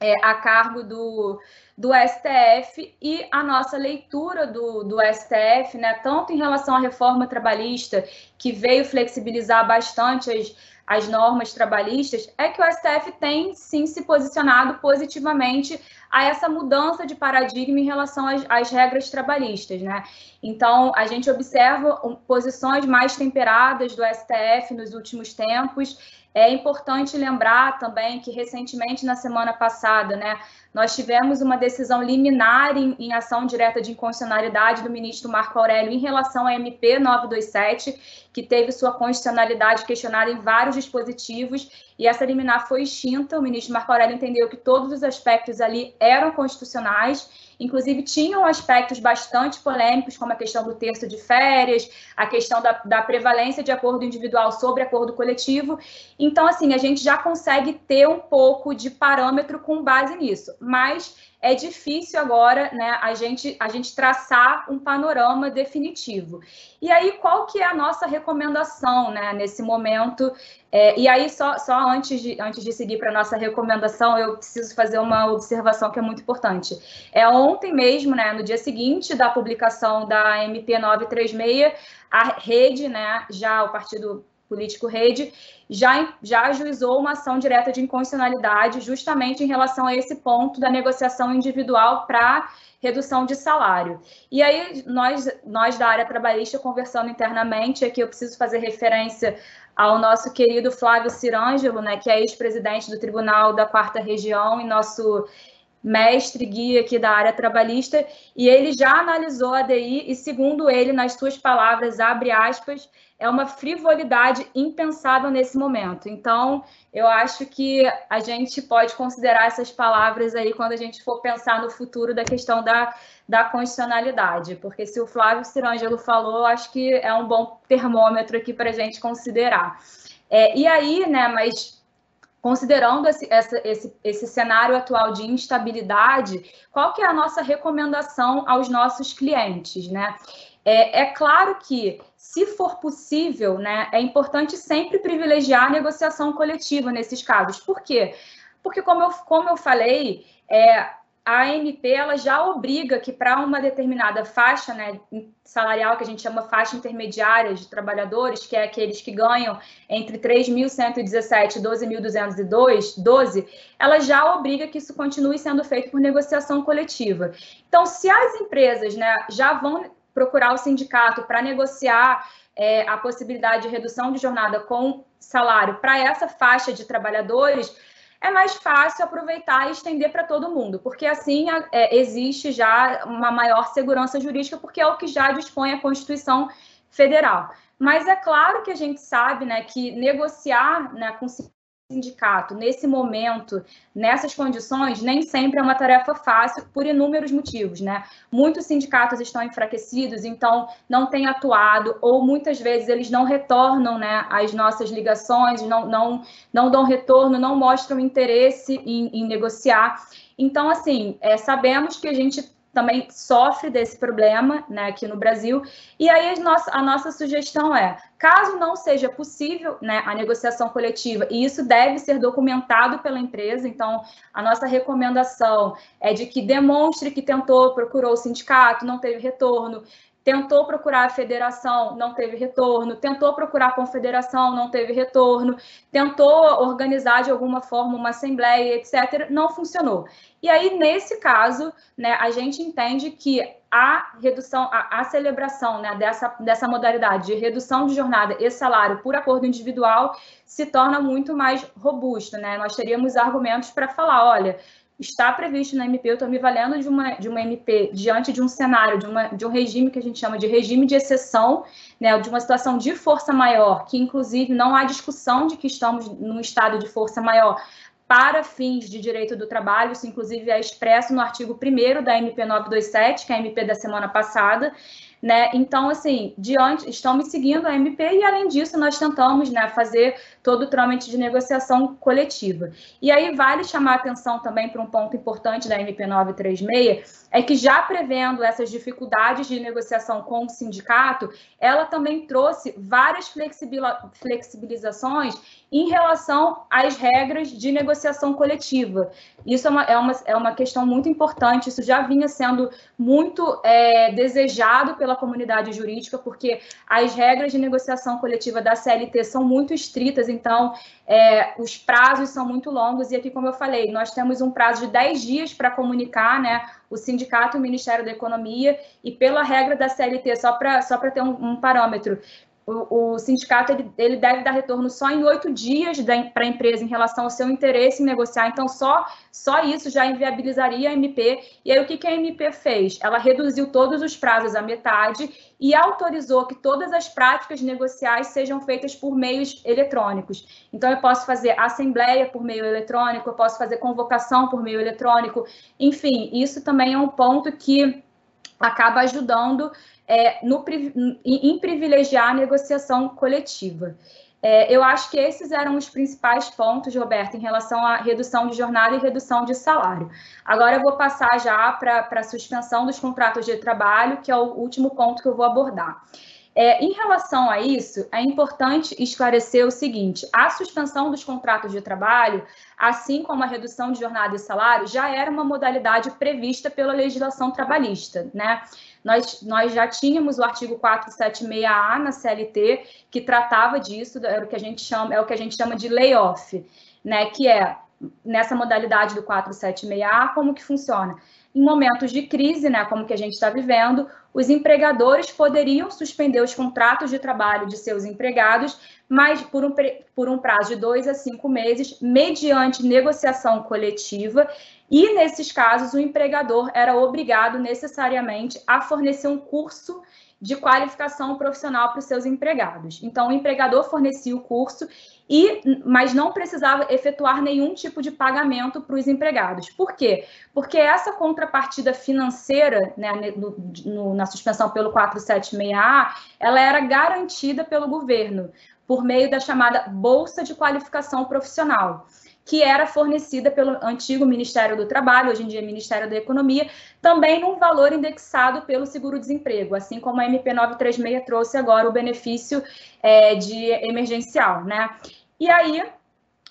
Speaker 3: é, a cargo do, do STF e a nossa leitura do, do STF, né, tanto em relação à reforma trabalhista, que veio flexibilizar bastante as as normas trabalhistas, é que o STF tem sim se posicionado positivamente a essa mudança de paradigma em relação às, às regras trabalhistas, né? Então, a gente observa posições mais temperadas do STF nos últimos tempos. É importante lembrar também que recentemente, na semana passada, né, nós tivemos uma decisão liminar em, em, ação direta de inconstitucionalidade do ministro Marco Aurélio em relação à MP 927, que teve sua constitucionalidade questionada em vários dispositivos, e essa liminar foi extinta. O ministro Marco Aurélio entendeu que todos os aspectos ali eram constitucionais Inclusive, tinham aspectos bastante polêmicos, como a questão do terço de férias, a questão da, da prevalência de acordo individual sobre acordo coletivo. Então, assim, a gente já consegue ter um pouco de parâmetro com base nisso. Mas é difícil agora né, a, gente, a gente traçar um panorama definitivo. E aí, qual que é a nossa recomendação né, nesse momento? É, e aí, só, só antes, de, antes de seguir para a nossa recomendação, eu preciso fazer uma observação que é muito importante. É ontem mesmo, né, no dia seguinte da publicação da MP 936, a rede, né, já o partido político rede, já, já ajuizou uma ação direta de inconstitucionalidade justamente em relação a esse ponto da negociação individual para redução de salário. E aí, nós, nós da área trabalhista, conversando internamente, aqui eu preciso fazer referência ao nosso querido Flávio Cirângelo, né, que é ex-presidente do Tribunal da Quarta Região e nosso mestre guia aqui da área trabalhista, e ele já analisou a DI e, segundo ele, nas suas palavras, abre aspas, é uma frivolidade impensável nesse momento. Então, eu acho que a gente pode considerar essas palavras aí quando a gente for pensar no futuro da questão da, da constitucionalidade, porque se o Flávio Cirângelo falou, acho que é um bom termômetro aqui para a gente considerar. É, e aí, né, mas considerando esse, essa, esse, esse cenário atual de instabilidade, qual que é a nossa recomendação aos nossos clientes, né? É, é claro que, se for possível, né, é importante sempre privilegiar a negociação coletiva nesses casos. Por quê? Porque, como eu, como eu falei, é, a ANP ela já obriga que para uma determinada faixa né, salarial, que a gente chama faixa intermediária de trabalhadores, que é aqueles que ganham entre 3.117 e 12.202, 12, ela já obriga que isso continue sendo feito por negociação coletiva. Então, se as empresas né, já vão procurar o sindicato para negociar é, a possibilidade de redução de jornada com salário para essa faixa de trabalhadores, é mais fácil aproveitar e estender para todo mundo, porque assim é, existe já uma maior segurança jurídica, porque é o que já dispõe a Constituição Federal. Mas é claro que a gente sabe né, que negociar né, com sindicato nesse momento, nessas condições, nem sempre é uma tarefa fácil por inúmeros motivos, né? Muitos sindicatos estão enfraquecidos, então não têm atuado, ou muitas vezes eles não retornam, né, as nossas ligações, não, não, não dão retorno, não mostram interesse em, em negociar. Então, assim, é, sabemos que a gente também sofre desse problema né, aqui no Brasil. E aí a nossa, a nossa sugestão é, caso não seja possível né, a negociação coletiva, e isso deve ser documentado pela empresa, então a nossa recomendação é de que demonstre que tentou, procurou o sindicato, não teve retorno, tentou procurar a federação, não teve retorno, tentou procurar a confederação, não teve retorno, tentou organizar de alguma forma uma assembleia, etc., não funcionou. E aí, nesse caso, né, a gente entende que a redução, a, a celebração né, dessa, dessa modalidade de redução de jornada e salário por acordo individual se torna muito mais robusta. Né? Nós teríamos argumentos para falar, olha, está previsto na MP, eu estou me valendo de uma, de uma MP diante de um cenário, de, uma, de um regime que a gente chama de regime de exceção, né, de uma situação de força maior, que inclusive não há discussão de que estamos num estado de força maior para fins de direito do trabalho, isso inclusive é expresso no artigo 1 da MP 927, que é a MP da semana passada, né? Então, assim, diante, estão me seguindo a MP e, além disso, nós tentamos né, fazer todo o trâmite de negociação coletiva. E aí vale chamar atenção também para um ponto importante da MP 936, é que já prevendo essas dificuldades de negociação com o sindicato, ela também trouxe várias flexibilizações em relação às regras de negociação coletiva. Isso é uma, é uma, é uma questão muito importante, isso já vinha sendo muito é, desejado pela comunidade jurídica, porque as regras de negociação coletiva da CLT são muito estritas, então é, os prazos são muito longos, e aqui, como eu falei, nós temos um prazo de 10 dias para comunicar né, o sindicato e o Ministério da Economia, e pela regra da CLT, só para só ter um, um parâmetro, o, o sindicato ele, ele, deve dar retorno só em oito dias para a empresa em relação ao seu interesse em negociar. Então, só, só isso já inviabilizaria a MP. E aí, o que, que a MP fez? Ela reduziu todos os prazos à metade e autorizou que todas as práticas negociais sejam feitas por meios eletrônicos. Então, eu posso fazer assembleia por meio eletrônico, eu posso fazer convocação por meio eletrônico. Enfim, isso também é um ponto que acaba ajudando é, no, em privilegiar a negociação coletiva. É, eu acho que esses eram os principais pontos, Roberto, em relação à redução de jornada e redução de salário. Agora eu vou passar já para a suspensão dos contratos de trabalho, que é o último ponto que eu vou abordar. É, em relação a isso, é importante esclarecer o seguinte: a suspensão dos contratos de trabalho, assim como a redução de jornada e salário, já era uma modalidade prevista pela legislação trabalhista, né? Nós, nós já tínhamos o artigo 476A na CLT, que tratava disso, era o que a gente chama, é o que a gente chama de layoff, né? Que é nessa modalidade do 476A, como que funciona? Em momentos de crise, né, como que a gente está vivendo, os empregadores poderiam suspender os contratos de trabalho de seus empregados, mas por um, por um prazo de dois a cinco meses, mediante negociação coletiva, e nesses casos o empregador era obrigado necessariamente a fornecer um curso de qualificação profissional para os seus empregados. Então, o empregador fornecia o curso e, mas não precisava efetuar nenhum tipo de pagamento para os empregados. Por quê? Porque essa contrapartida financeira, né, no, no, na suspensão pelo 476A, ela era garantida pelo governo por meio da chamada Bolsa de Qualificação Profissional que era fornecida pelo antigo Ministério do Trabalho, hoje em dia Ministério da Economia, também num valor indexado pelo seguro-desemprego, assim como a MP 936 trouxe agora o benefício é, de emergencial, né? E aí,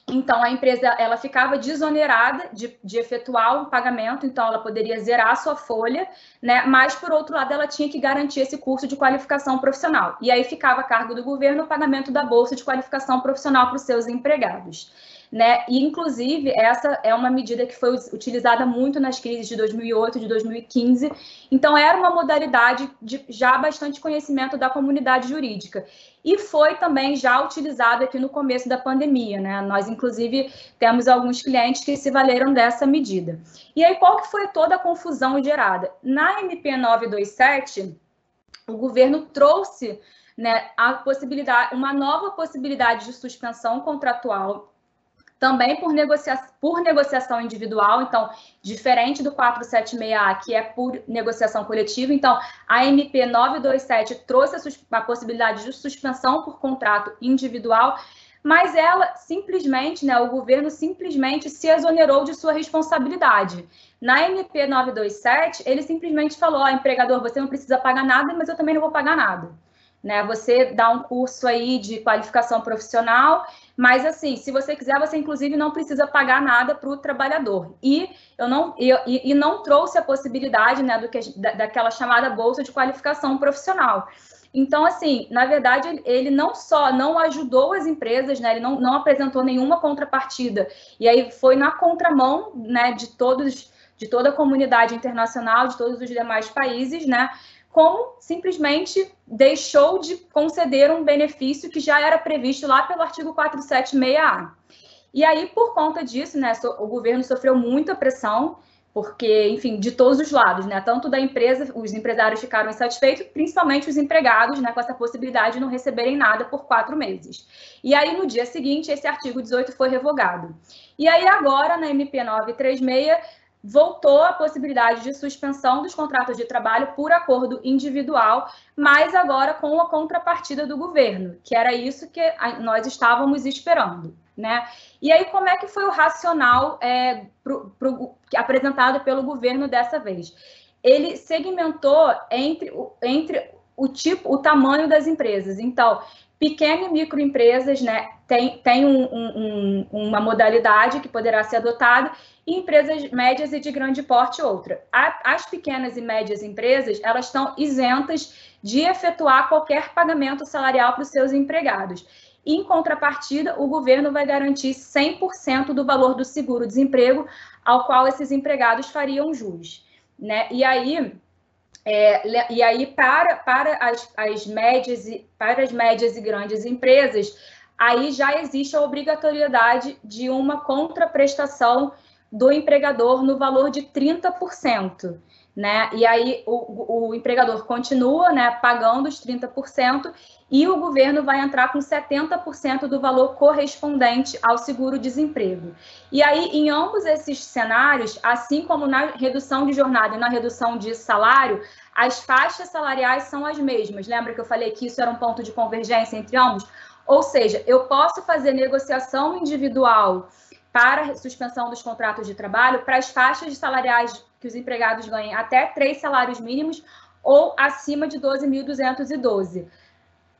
Speaker 3: então, a empresa ela ficava desonerada de, de efetuar o pagamento, então ela poderia zerar a sua folha, né? Mas, por outro lado, ela tinha que garantir esse curso de qualificação profissional. E aí ficava a cargo do governo o pagamento da bolsa de qualificação profissional para os seus empregados né? E inclusive essa é uma medida que foi utilizada muito nas crises de 2008, de 2015. Então era uma modalidade de já bastante conhecimento da comunidade jurídica e foi também já utilizada aqui no começo da pandemia, né? Nós inclusive temos alguns clientes que se valeram dessa medida. E aí qual que foi toda a confusão gerada? Na MP 927, o governo trouxe né, a possibilidade, uma nova possibilidade de suspensão contratual também por, negocia por negociação individual, então, diferente do 476A, que é por negociação coletiva, então, a MP 927 trouxe a, a possibilidade de suspensão por contrato individual, mas ela simplesmente, né, o governo simplesmente se exonerou de sua responsabilidade. Na MP 927, ele simplesmente falou: empregador, você não precisa pagar nada, mas eu também não vou pagar nada. Né? Você dá um curso aí de qualificação profissional mas, assim, se você quiser, você inclusive não precisa pagar nada para o trabalhador. E eu não, eu, e, e, não trouxe a possibilidade né, do que, da, daquela chamada bolsa de qualificação profissional. Então, assim, na verdade, ele não só não ajudou as empresas, né, ele não, não apresentou nenhuma contrapartida. E aí foi na contramão né, de todos, de toda a comunidade internacional, de todos os demais países, né? Como simplesmente deixou de conceder um benefício que já era previsto lá pelo artigo 476A. E aí, por conta disso, né, o governo sofreu muita pressão porque, enfim, de todos os lados, né? Tanto da empresa, os empresários ficaram insatisfeitos, principalmente os empregados, né, com essa possibilidade de não receberem nada por quatro meses. E aí, no dia seguinte, esse artigo 18 foi revogado. E aí, agora, na MP 936, voltou a possibilidade de suspensão dos contratos de trabalho por acordo individual, mas agora com a contrapartida do governo, que era isso que nós estávamos esperando né? E aí, como é que foi o racional é, pro, pro, apresentado pelo governo dessa vez? Ele segmentou entre, entre o tipo, o tamanho das empresas. Então, pequenas e microempresas, né, tem, tem um, um, uma modalidade que poderá ser adotada, e empresas médias e de grande porte outra. As pequenas e médias empresas, elas estão isentas de efetuar qualquer pagamento salarial para os seus empregados. Em contrapartida, o governo vai garantir 100% do valor do seguro-desemprego ao qual esses empregados fariam jus. Né? E aí, é, e aí para, para, as, as médias e, para as médias e grandes empresas, aí já existe a obrigatoriedade de uma contraprestação do empregador no valor de 30% né? E aí o, o empregador continua, né, pagando os 30% e o governo vai entrar com 70% do valor correspondente ao seguro-desemprego. E aí, em ambos esses cenários, assim como na redução de jornada e na redução de salário, as faixas salariais são as mesmas. Lembra que eu falei que isso era um ponto de convergência entre ambos? Ou seja, eu posso fazer negociação individual para suspensão dos contratos de trabalho para as faixas salariais que os empregados ganhem até três salários mínimos ou acima de 12.212.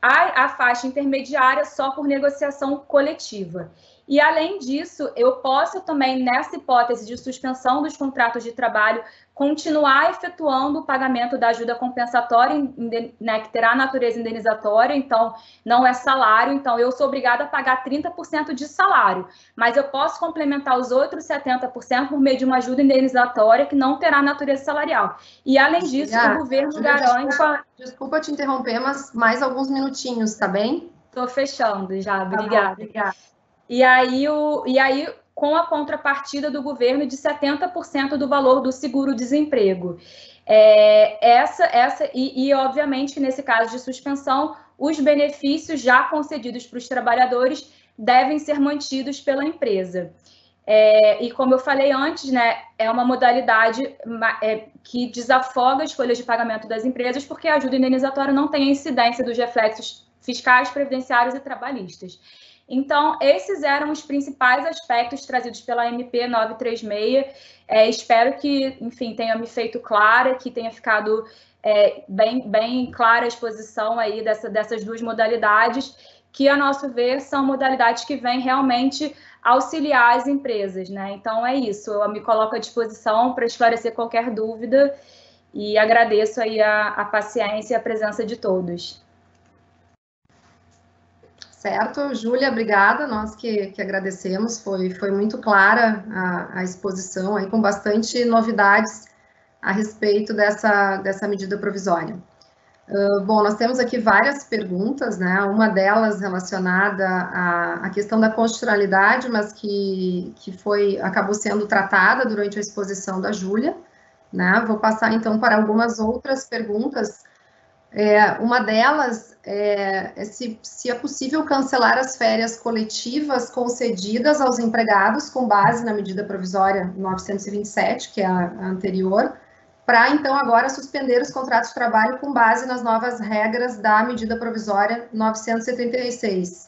Speaker 3: A, a faixa intermediária só por negociação coletiva. E, além disso, eu posso também, nessa hipótese de suspensão dos contratos de trabalho, continuar efetuando o pagamento da ajuda compensatória, né, que terá natureza indenizatória, então não é salário, então eu sou obrigada a pagar 30% de salário, mas eu posso complementar os outros 70% por meio de uma ajuda indenizatória que não terá natureza salarial. E, além disso, ah, o governo garante.
Speaker 1: Desculpa, desculpa, te interromper, mas mais alguns minutinhos, tá bem?
Speaker 3: Estou fechando já, obrigada. Tá bom, obrigada. E aí, o, e aí com a contrapartida do governo de 70% do valor do seguro-desemprego. É, essa, essa e, e, obviamente, nesse caso de suspensão, os benefícios já concedidos para os trabalhadores devem ser mantidos pela empresa. É, e como eu falei antes, né, é uma modalidade é, que desafoga as folhas de pagamento das empresas, porque a ajuda indenizatória não tem a incidência dos reflexos fiscais, previdenciários e trabalhistas. Então, esses eram os principais aspectos trazidos pela MP 936. É, espero que, enfim, tenha me feito clara, que tenha ficado é, bem, bem clara a exposição aí dessa, dessas duas modalidades, que, a nosso ver, são modalidades que vêm realmente auxiliar as empresas, né? Então, é isso. Eu me coloco à disposição para esclarecer qualquer dúvida e agradeço aí a, a paciência e a presença de todos.
Speaker 1: Certo, Júlia, obrigada. Nós que, que agradecemos, foi, foi muito clara a, a, exposição, aí com bastante novidades a respeito dessa, dessa medida provisória. Uh, bom, nós temos aqui várias perguntas, né? Uma delas relacionada à, à questão da constitucionalidade, mas que, que foi acabou sendo tratada durante a exposição da Júlia. Né? Vou passar então para algumas outras perguntas é, uma delas é, se, se, é possível cancelar as férias coletivas concedidas aos empregados com base na medida provisória 927, que é a, a anterior, para então agora suspender os contratos de trabalho com base nas novas regras da medida provisória 976.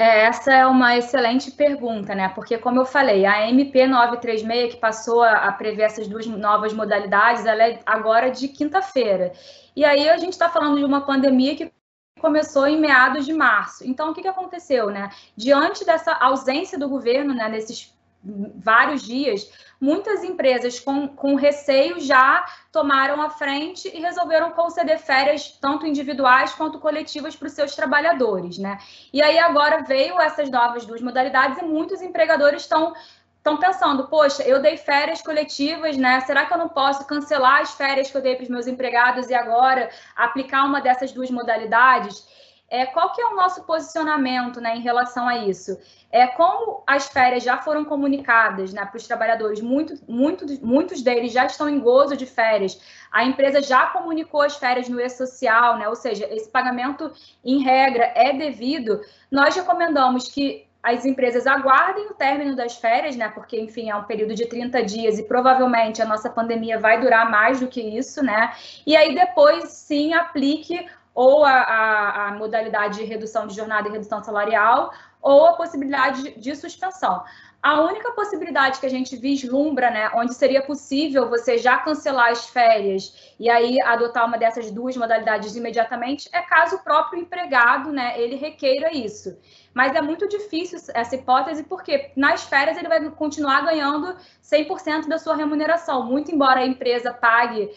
Speaker 3: É, essa é uma excelente pergunta, né? Porque, como eu falei, a MP 936, que passou a prever essas duas novas modalidades, ela é agora de quinta-feira. E aí a gente está falando de uma pandemia que começou em meados de março. Então, o que, que aconteceu, né? Diante dessa ausência do governo, né, nesses vários dias, muitas empresas com, com receio já tomaram a frente e resolveram conceder férias, tanto individuais quanto coletivas, para os seus trabalhadores, né? E aí agora veio essas novas duas modalidades e muitos empregadores estão estão pensando, poxa, eu dei férias coletivas, né? Será que eu não posso cancelar as férias que eu dei para os meus empregados e agora aplicar uma dessas duas modalidades? É, qual que é o nosso posicionamento né, em relação a isso? É, como as férias já foram comunicadas né, para os trabalhadores, muito, muito, muitos deles já estão em gozo de férias, a empresa já comunicou as férias no e-social, né, ou seja, esse pagamento em regra é devido, nós recomendamos que as empresas aguardem o término das férias, né? Porque, enfim, é um período de 30 dias e provavelmente a nossa pandemia vai durar mais do que isso, né? E aí depois sim aplique ou a, a, a modalidade de redução de jornada e redução salarial, ou a possibilidade de, de suspensão. A única possibilidade que a gente vislumbra, né, onde seria possível você já cancelar as férias e aí adotar uma dessas duas modalidades imediatamente, é caso o próprio empregado, né, ele requeira isso. Mas é muito difícil essa hipótese, porque nas férias ele vai continuar ganhando 100% da sua remuneração, muito embora a empresa pague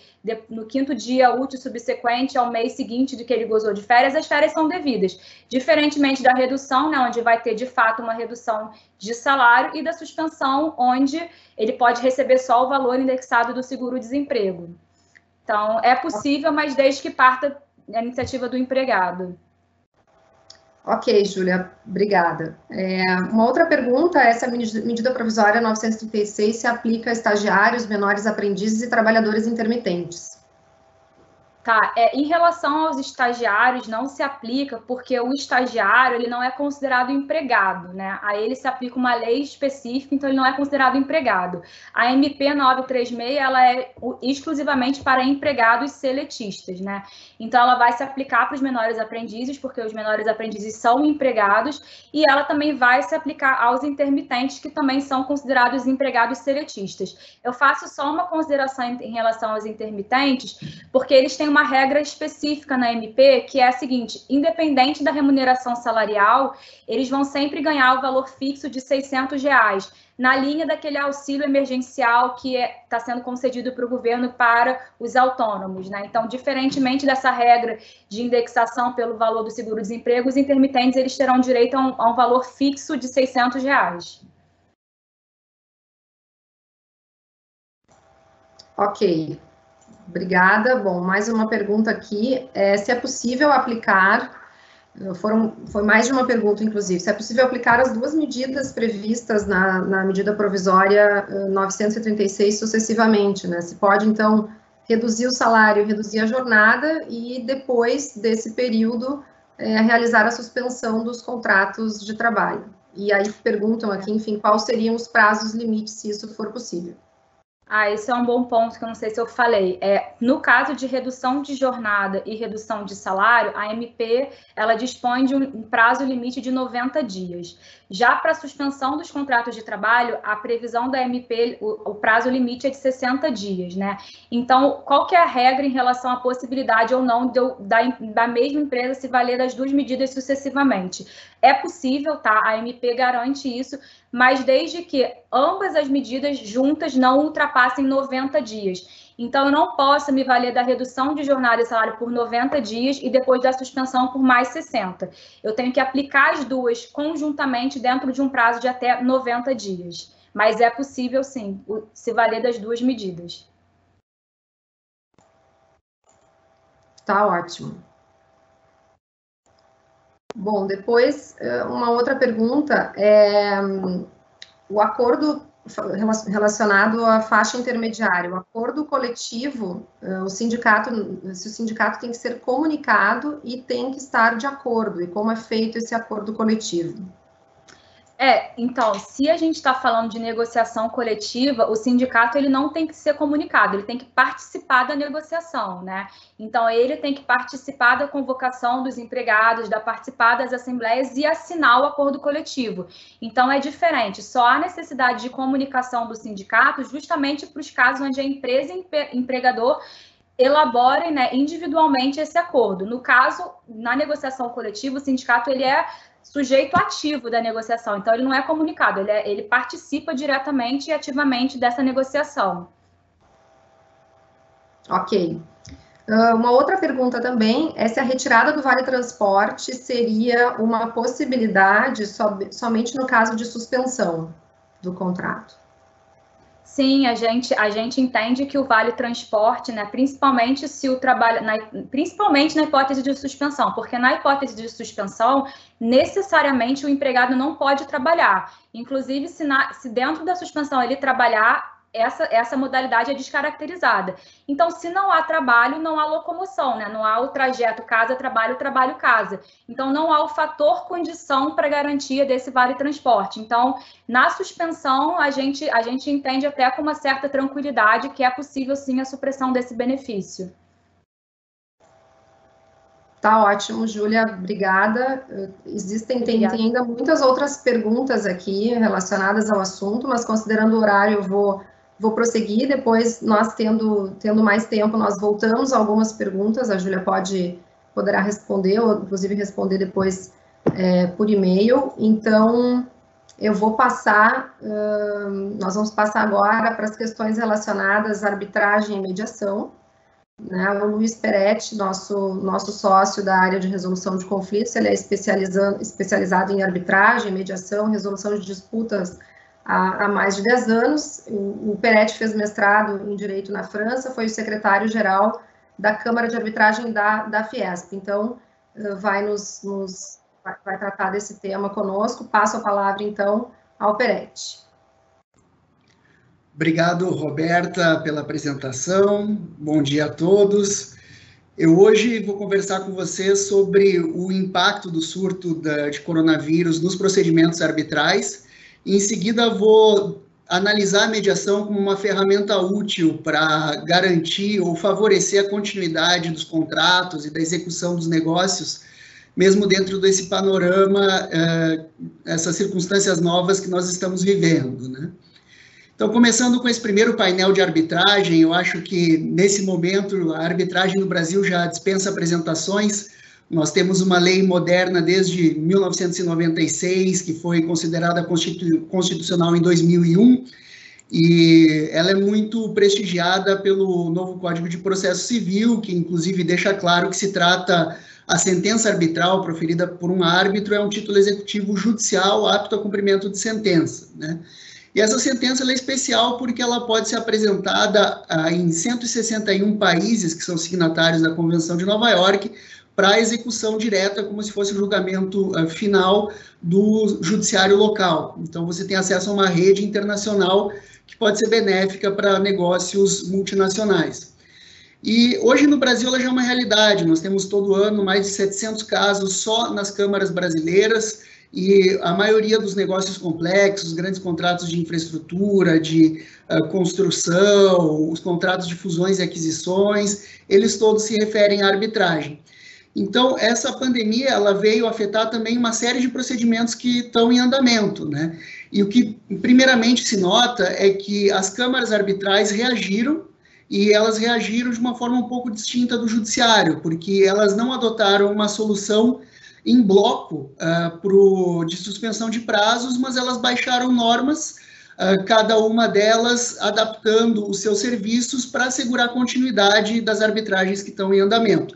Speaker 3: no quinto dia útil subsequente ao mês seguinte de que ele gozou de férias, as férias são devidas. Diferentemente da redução, né, onde vai ter de fato uma redução de salário, e da suspensão, onde ele pode receber só o valor indexado do seguro-desemprego. Então, é possível, mas desde que parta a iniciativa do empregado.
Speaker 1: Ok, Júlia, obrigada. É, uma outra pergunta é se a medida provisória 936 se aplica a estagiários, menores aprendizes e trabalhadores intermitentes.
Speaker 3: Tá, é, em relação aos estagiários, não se aplica, porque o estagiário ele não é considerado empregado, né? A ele se aplica uma lei específica, então ele não é considerado empregado. A MP 936, ela é exclusivamente para empregados seletistas, né? Então ela vai se aplicar para os menores aprendizes, porque os menores aprendizes são empregados, e ela também vai se aplicar aos intermitentes, que também são considerados empregados seletistas. Eu faço só uma consideração em relação aos intermitentes, porque eles têm uma regra específica na MP, que é a seguinte: independente da remuneração salarial, eles vão sempre ganhar o valor fixo de 600 reais, na linha daquele auxílio emergencial que está é, tá sendo concedido para o governo para os autônomos. Né? Então, diferentemente dessa regra de indexação pelo valor do seguro-desemprego, os intermitentes eles terão direito a um, a um valor fixo de 600 reais.
Speaker 1: Ok. Obrigada. Bom, mais uma pergunta aqui. É, se é possível aplicar, foram, foi mais de uma pergunta, inclusive, se é possível aplicar as duas medidas previstas na, na medida provisória 936 sucessivamente, né? Se pode, então, reduzir o salário, reduzir a jornada e, depois desse período, é, realizar a suspensão dos contratos de trabalho. E aí perguntam aqui, enfim, quais seriam os prazos limites, se isso for possível.
Speaker 3: Ah, esse é um bom ponto que eu não sei se eu falei. É, no caso de redução de jornada e redução de salário, a MP ela dispõe de um prazo limite de 90 dias. Já para a suspensão dos contratos de trabalho, a previsão da MP, o, o, prazo limite é de 60 dias, né? Então, qual que é a regra em relação à possibilidade ou não de, da, da mesma empresa se valer das duas medidas sucessivamente? É possível, tá? A MP garante isso, mas desde que ambas as medidas juntas não ultrapassem 90 dias. Então, eu não posso me valer da redução de jornada e salário por 90 dias e depois da suspensão por mais 60. Eu tenho que aplicar as duas conjuntamente dentro de um prazo de até 90 dias. Mas é possível, sim, se valer das duas medidas.
Speaker 1: Tá ótimo. Bom, depois, eh, uma outra pergunta é o acordo relacionado à faixa intermediária, o acordo coletivo, eh, o sindicato, se o sindicato tem que ser comunicado e tem que estar de acordo, e como é feito esse acordo coletivo?
Speaker 3: É, então, se a gente está falando de negociação coletiva, o sindicato ele não tem que ser comunicado, ele tem que participar da negociação, né? Então, ele tem que participar da convocação dos empregados, da participar das assembleias e assinar o acordo coletivo. Então, é diferente, só há necessidade de comunicação do sindicato justamente para os casos onde a empresa e empregador elaborem né, individualmente esse acordo. No caso, na negociação coletiva, o sindicato ele é sujeito ativo da negociação. Então, ele não é comunicado, ele, é, ele participa diretamente e ativamente dessa negociação.
Speaker 1: Ok. Uh, uma outra pergunta também é se a retirada do Vale Transporte seria uma possibilidade so, somente no caso de suspensão do contrato.
Speaker 3: Sim, a gente, a gente entende que o vale transporte, né, principalmente se o trabalho, na, principalmente na hipótese de suspensão, porque na hipótese de suspensão, necessariamente o empregado não pode trabalhar. Inclusive, se, na, se dentro da suspensão ele trabalhar, essa, essa modalidade é descaracterizada. Então, se não há trabalho, não há locomoção, né? Não há o trajeto casa-trabalho, trabalho-casa. Então, não há o fator condição para garantia desse vale transporte. Então, na suspensão, a gente, a gente entende até com uma certa tranquilidade que é possível sim a supressão desse benefício.
Speaker 1: Tá ótimo, Júlia, obrigada. Existem tem, tem, ainda muitas outras perguntas aqui relacionadas ao assunto, mas considerando o horário, eu vou vou prosseguir, depois nós tendo, tendo mais tempo, nós voltamos a algumas perguntas, a Júlia pode, poderá responder, ou inclusive responder depois é, por e-mail, então eu vou passar, uh, nós vamos passar agora para as questões relacionadas à arbitragem e mediação, né, o Luiz Peretti, nosso, nosso sócio da área de resolução de conflitos, ele é especializado em arbitragem, mediação, resolução de disputas há, há mais de 10 anos. O, Peretti fez mestrado em Direito na França, foi o secretário-geral da Câmara de Arbitragem da, da Fiesp. Então, eh, vai nos, nos vai, vai tratar desse tema conosco. Passo a palavra, então, ao Peretti.
Speaker 4: Obrigado, Roberta, pela apresentação. Bom dia a todos. Eu hoje vou conversar com vocês sobre o impacto do surto da, de coronavírus nos procedimentos arbitrais em seguida, vou analisar a mediação como uma ferramenta útil para garantir ou favorecer a continuidade dos contratos e da execução dos negócios, mesmo dentro desse panorama, eh, essas circunstâncias novas que nós estamos vivendo, né? Então, começando com esse primeiro painel de arbitragem, eu acho que nesse momento a arbitragem no Brasil já dispensa apresentações, nós temos uma lei moderna desde 1996, que foi considerada constitu constitucional em 2001, e ela é muito prestigiada pelo novo Código de Processo Civil, que inclusive deixa claro que se trata a sentença arbitral proferida por um árbitro é um título executivo judicial apto a cumprimento de sentença, né? E essa sentença é especial porque ela pode ser apresentada ah, em 161 países que são signatários da Convenção de Nova York, para execução direta, como se fosse o julgamento uh, final do judiciário local. Então, você tem acesso a uma rede internacional que pode ser benéfica para negócios multinacionais. E hoje no Brasil ela já é uma realidade, nós temos todo ano mais de 700 casos só nas câmaras brasileiras, e a maioria dos negócios complexos, grandes contratos de infraestrutura, de uh, construção, os contratos de fusões e aquisições, eles todos se referem à arbitragem. Então, essa pandemia ela veio afetar também uma série de procedimentos que estão em andamento, né? E o que primeiramente se nota é que as câmaras arbitrais reagiram e elas reagiram de uma forma um pouco distinta do judiciário, porque elas não adotaram uma solução em bloco uh, pro, de suspensão de prazos, mas elas baixaram normas, uh, cada uma delas adaptando os seus serviços para assegurar a continuidade das arbitragens que estão em andamento.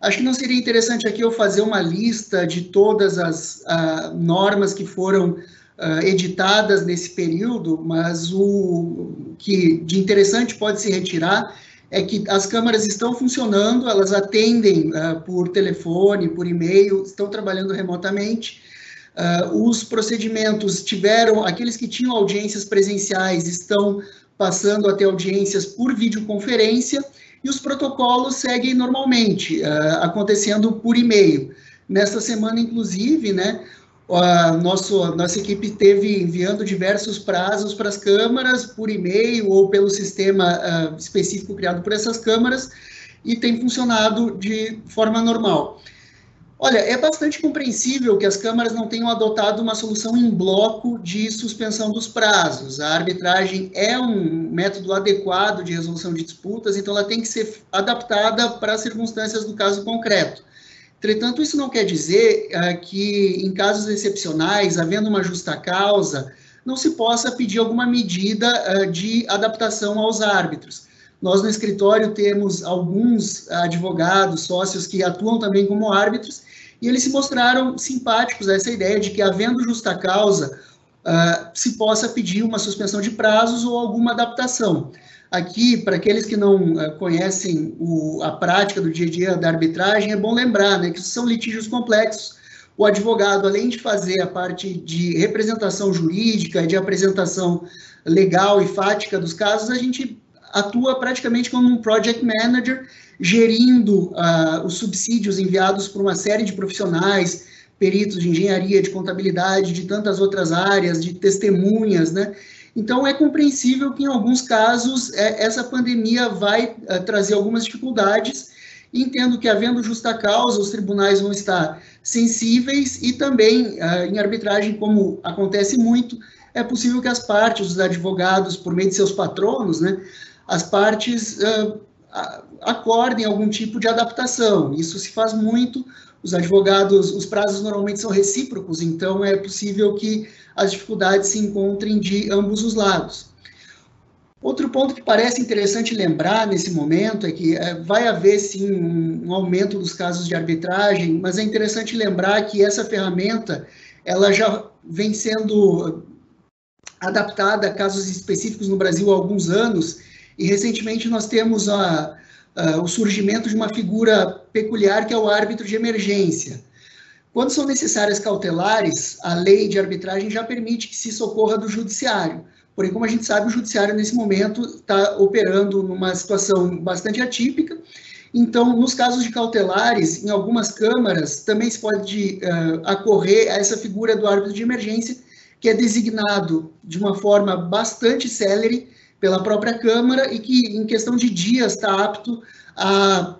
Speaker 4: Acho que não seria interessante aqui eu fazer uma lista de todas as uh, normas que foram uh, editadas nesse período, mas o que de interessante pode se retirar é que as câmaras estão funcionando, elas atendem uh, por telefone, por e-mail, estão trabalhando remotamente. os procedimentos tiveram, aqueles que tinham audiências presenciais estão passando a ter audiências por videoconferência e os protocolos seguem normalmente, uh, acontecendo por e-mail. Nesta semana, inclusive, né, a nosso, nossa equipe teve enviando diversos prazos para as câmaras por e-mail ou pelo sistema uh, específico criado por essas câmaras e tem funcionado de forma normal. Olha, é bastante compreensível que as câmaras não tenham adotado uma solução em bloco de suspensão dos prazos. A arbitragem é um método adequado de resolução de disputas, então ela tem que ser adaptada para as circunstâncias do caso concreto. Entretanto, isso não quer dizer uh, que, em casos excepcionais, havendo uma justa causa, não se possa pedir alguma medida uh, de adaptação aos árbitros. Nós, no escritório, temos alguns advogados, sócios que atuam também como árbitros, e eles se mostraram simpáticos a essa ideia de que, havendo justa causa, uh, se possa pedir uma suspensão de prazos ou alguma adaptação. Aqui, para aqueles que não uh, conhecem o, a prática do dia a dia da arbitragem, é bom lembrar né, que são litígios complexos. O advogado, além de fazer a parte de representação jurídica, de apresentação legal e fática dos casos, a gente atua praticamente como um project manager, gerindo uh, os subsídios enviados por uma série de profissionais, peritos de engenharia, de contabilidade, de tantas outras áreas, de testemunhas, né? Então, é compreensível que, em alguns casos, é, essa pandemia vai é, trazer algumas dificuldades. Entendo que, havendo justa causa, os tribunais vão estar sensíveis e também, é, em arbitragem, como acontece muito, é possível que as partes, os advogados, por meio de seus patronos, né, as partes uh, acordem algum tipo de adaptação. Isso se faz muito. Os advogados, os prazos normalmente são recíprocos, então é possível que as dificuldades se encontrem de ambos os lados. Outro ponto que parece interessante lembrar nesse momento é que é, vai haver sim um, um, aumento dos casos de arbitragem, mas é interessante lembrar que essa ferramenta ela já vem sendo adaptada a casos específicos no Brasil há alguns anos e recentemente nós temos a, a, o surgimento de uma figura peculiar que é o árbitro de emergência. Quando são necessárias cautelares, a lei de arbitragem já permite que se socorra do judiciário. Porém, como a gente sabe, o judiciário nesse momento está operando numa situação bastante atípica. Então, nos casos de cautelares, em algumas câmaras, também se pode uh, acorrer a essa figura do árbitro de emergência, que é designado de uma forma bastante célere pela própria Câmara e que, em questão de dias, está apto a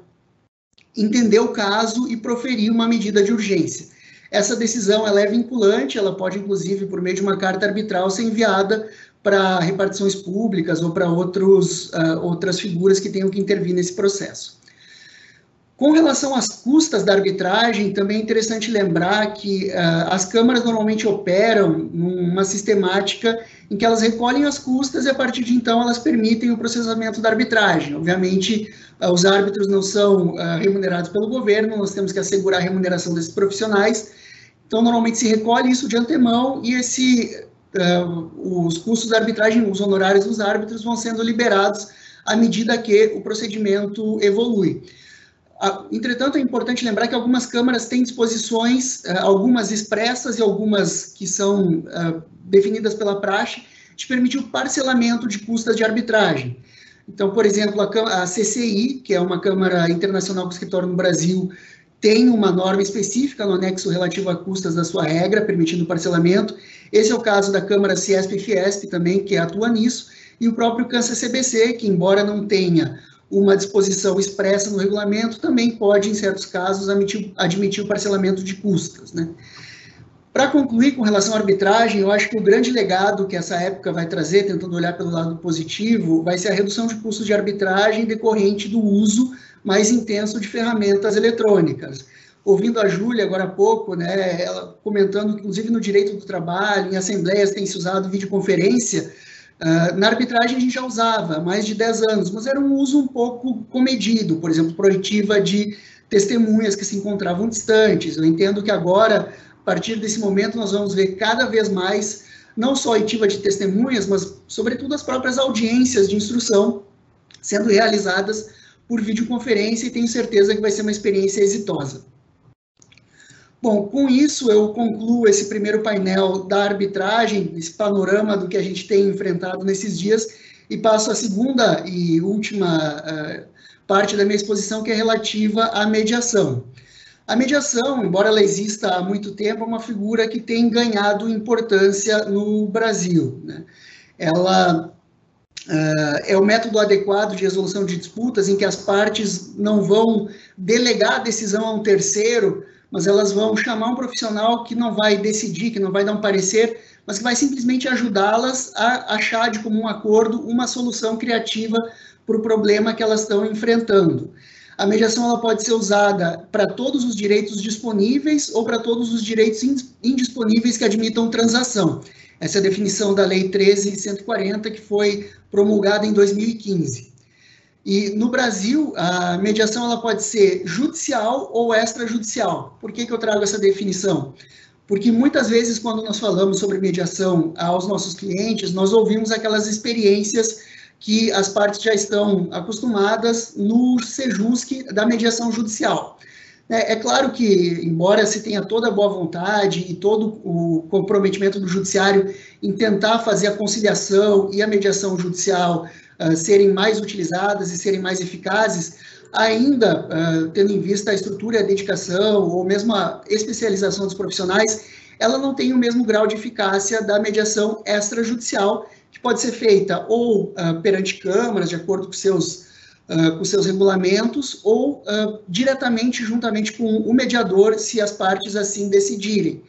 Speaker 4: entender o caso e proferir uma medida de urgência. Essa decisão ela é vinculante, ela pode, inclusive, por meio de uma carta arbitral, ser enviada para repartições públicas ou para outros, uh, outras figuras que tenham que intervir nesse processo. Com relação às custas da arbitragem, também é interessante lembrar que uh, as câmaras normalmente operam numa sistemática em que elas recolhem as custas e a partir de então elas permitem o processamento da arbitragem. Obviamente, uh, os árbitros não são uh, remunerados pelo governo, nós temos que assegurar a remuneração desses profissionais. Então, normalmente se recolhe isso de antemão e esse, os custos da arbitragem, os honorários dos árbitros vão sendo liberados à medida que o procedimento evolui. Entretanto, é importante lembrar que algumas câmaras têm disposições, eh, algumas expressas e algumas que são eh, definidas pela praxe, de permitir o parcelamento de custas de arbitragem. Então, por exemplo, a, CCI, que é uma Câmara Internacional com escritório no Brasil, tem uma norma específica no anexo relativo a custas da sua regra, permitindo o parcelamento. Esse é o caso da Câmara Ciesp e Fiesp também, que atua nisso, e o próprio Câncer CBC, que embora não tenha uma disposição expressa no regulamento também pode, em certos casos, admitir, admitir o parcelamento de custas. Né? Para concluir com relação à arbitragem, eu acho que o grande legado que essa época vai trazer, tentando olhar pelo lado positivo, vai ser a redução de custos de arbitragem decorrente do uso mais intenso de ferramentas eletrônicas. Ouvindo a Júlia agora há pouco, né, ela comentando que, inclusive, no direito do trabalho, em assembleias tem se usado videoconferência, Uh, na arbitragem a gente já usava há mais de 10 anos, mas era um uso um pouco comedido, por exemplo, proitiva de testemunhas que se encontravam distantes. Eu entendo que agora, a partir desse momento, nós vamos ver cada vez mais, não só a oitiva de testemunhas, mas, sobretudo, as próprias audiências de instrução sendo realizadas por videoconferência e tenho certeza que vai ser uma experiência exitosa. Bom, com isso eu concluo esse primeiro painel da arbitragem, esse panorama do que a gente tem enfrentado nesses dias, e passo à segunda e última uh, parte da minha exposição, que é relativa à mediação. A mediação, embora ela exista há muito tempo, é uma figura que tem ganhado importância no Brasil. Né? Ela uh, é o método adequado de resolução de disputas em que as partes não vão delegar a decisão a um terceiro, mas elas vão chamar um profissional que não vai decidir, que não vai dar um parecer, mas que vai simplesmente ajudá-las a achar de comum acordo uma solução criativa para o problema que elas estão enfrentando. A mediação ela pode ser usada para todos os direitos disponíveis ou para todos os direitos indisponíveis que admitam transação. Essa é a definição da Lei 13.140, que foi promulgada em 2015. E no Brasil, a mediação ela pode ser judicial ou extrajudicial. Por que, que eu trago essa definição? porque muitas vezes, quando nós falamos sobre mediação aos nossos clientes, nós ouvimos aquelas experiências que as partes já estão acostumadas no SEJUSC da mediação judicial. É, é claro que, embora se tenha toda a boa vontade e todo o comprometimento do judiciário em tentar fazer a conciliação e a mediação judicial uh, serem mais utilizadas e serem mais eficazes, ainda, uh, tendo em vista a estrutura e a dedicação, ou mesmo a especialização dos profissionais, ela não tem o mesmo grau de eficácia da mediação extrajudicial, que pode ser feita ou uh, perante câmaras, de acordo com seus uh, com seus regulamentos ou uh, diretamente juntamente com o mediador, se as partes assim decidirem.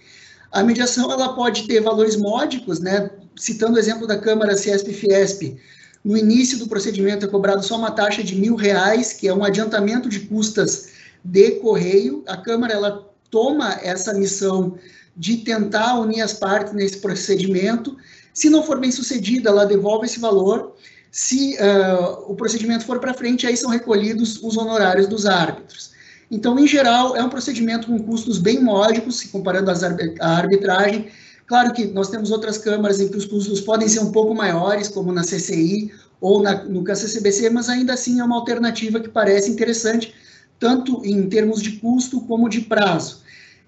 Speaker 4: A mediação ela pode ter valores módicos, né? Citando o exemplo da Câmara Ciesp-Fiesp, no início do procedimento é cobrado só uma taxa de mil reais, que é um adiantamento de custas de correio. A Câmara ela toma essa missão de tentar unir as partes nesse procedimento. Se não for bem sucedida, ela devolve esse valor se uh, o procedimento for para frente, aí são recolhidos os honorários dos árbitros. Então, em geral, é um procedimento com custos bem módicos, se comparando à arbitragem. Claro que nós temos outras câmaras em que os custos podem ser um pouco maiores, como na CCI ou na, no KCCBC, mas ainda assim é uma alternativa que parece interessante, tanto em termos de custo como de prazo.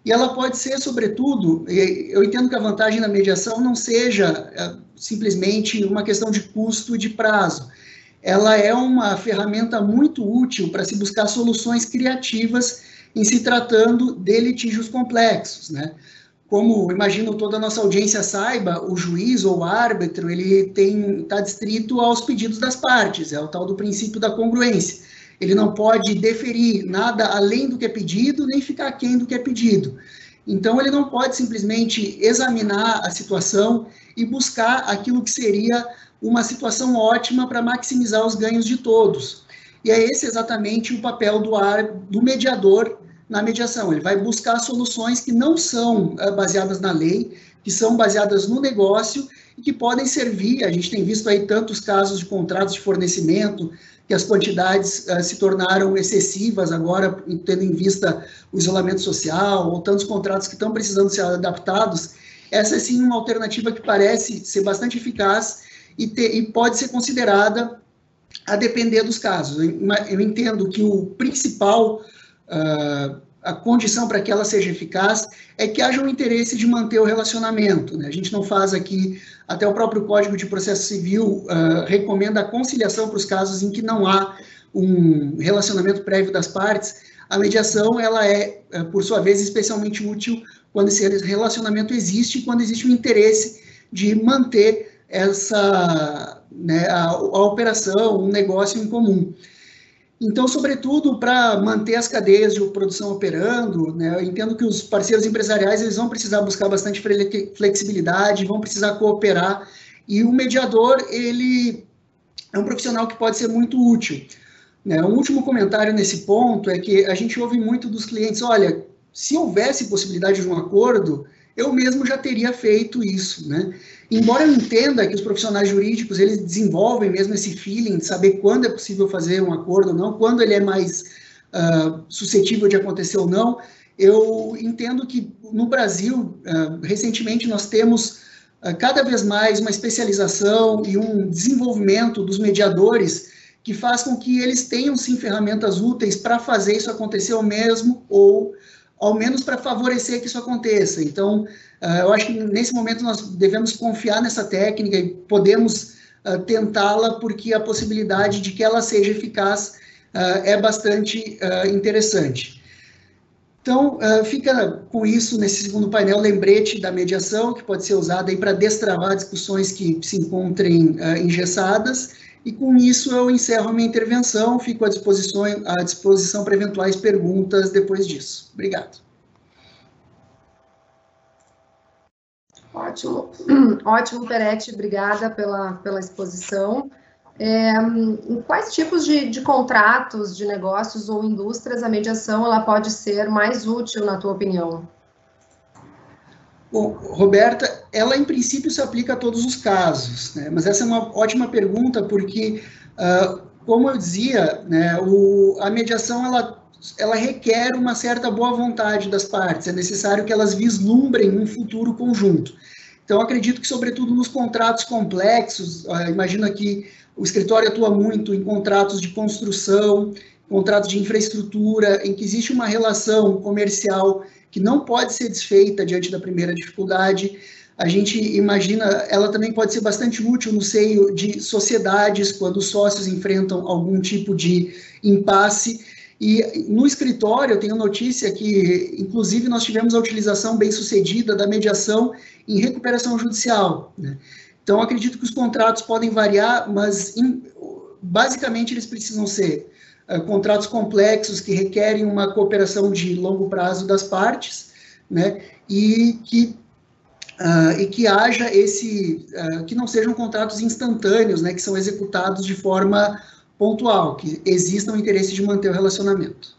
Speaker 4: E ela pode ser, sobretudo, eu entendo que a vantagem da mediação não seja é, simplesmente uma questão de custo e de prazo. Ela é uma ferramenta muito útil para se buscar soluções criativas em se tratando de litígios complexos, né? Como imagino toda a nossa audiência saiba, o juiz ou o árbitro ele tem está distrito aos pedidos das partes, é o tal do princípio da congruência ele não pode deferir nada além do que é pedido, nem ficar aquém do que é pedido. Então, ele não pode simplesmente examinar a situação e buscar aquilo que seria uma situação ótima para maximizar os ganhos de todos. E é esse exatamente o papel do, ar, do mediador na mediação. Ele vai buscar soluções que não são uh, baseadas na lei, que são baseadas no negócio e que podem servir. A gente tem visto aí tantos casos de contratos de fornecimento, que as quantidades uh, se tornaram excessivas agora, tendo em vista o isolamento social, ou tantos contratos que estão precisando ser adaptados, essa é sim uma alternativa que parece ser bastante eficaz e, ter, e pode ser considerada a depender dos casos. Eu, eu entendo que o principal uh, a condição para que ela seja eficaz é que haja um interesse de manter o relacionamento. Né? A gente não faz aqui, até o próprio Código de Processo Civil uh, recomenda a conciliação para os casos em que não há um relacionamento prévio das partes. A mediação, ela é, uh, por sua vez, especialmente útil quando esse relacionamento existe quando existe um interesse de manter essa, né, a, a operação, um negócio em comum. Então, sobretudo, para manter as cadeias de produção operando, né, eu entendo que os parceiros empresariais eles vão precisar buscar bastante flexibilidade, vão precisar cooperar, e o mediador, ele é um profissional que pode ser muito útil. Né? Um último comentário nesse ponto é que a gente ouve muito dos clientes, olha, se houvesse possibilidade de um acordo, eu mesmo já teria feito isso, né? Embora eu entenda que os profissionais jurídicos, eles desenvolvem mesmo esse feeling de saber quando é possível fazer um acordo ou não, quando ele é mais uh, suscetível de acontecer ou não, eu entendo que no Brasil, uh, recentemente, nós temos uh, cada vez mais uma especialização e um desenvolvimento dos mediadores que faz com que eles tenham, sim, ferramentas úteis para fazer isso acontecer ao mesmo ou ao menos para favorecer que isso aconteça. Então, eu acho que nesse momento nós devemos confiar nessa técnica e podemos uh, tentá-la, porque a possibilidade de que ela seja eficaz uh, é bastante interessante. Então, fica com isso nesse segundo painel, lembrete da mediação, que pode ser usada para destravar discussões que se encontrem engessadas, e com isso eu encerro a minha intervenção, fico à disposição, à disposição para eventuais perguntas depois disso. Obrigado.
Speaker 1: Ótimo, <clears throat> ótimo, Peretti, obrigada pela, pela exposição. É, em quais tipos de, de, contratos, de negócios ou indústrias a mediação ela pode ser mais útil, na tua opinião?
Speaker 4: Bom, Roberta, ela em princípio se aplica a todos os casos, né? mas essa é uma ótima pergunta porque, uh, como eu dizia, né, o, a mediação ela ela requer uma certa boa vontade das partes, é necessário que elas vislumbrem um futuro conjunto. Então, acredito que, sobretudo nos contratos complexos, uh, imagino que o escritório atua muito em contratos de construção, contratos de infraestrutura, em que existe uma relação comercial que não pode ser desfeita diante da primeira dificuldade. A gente imagina, ela também pode ser bastante útil no seio de sociedades, quando os sócios enfrentam algum tipo de impasse. E no escritório, eu tenho notícia que, inclusive, nós tivemos a utilização bem sucedida da mediação em recuperação judicial. Né? Então, acredito que os contratos podem variar, mas in, basicamente eles precisam ser uh, contratos complexos que requerem uma cooperação de longo prazo das partes, né? E que uh, e que haja esse uh, que não sejam contratos instantâneos, né? Que são executados de forma pontual, que exista o interesse de manter o relacionamento.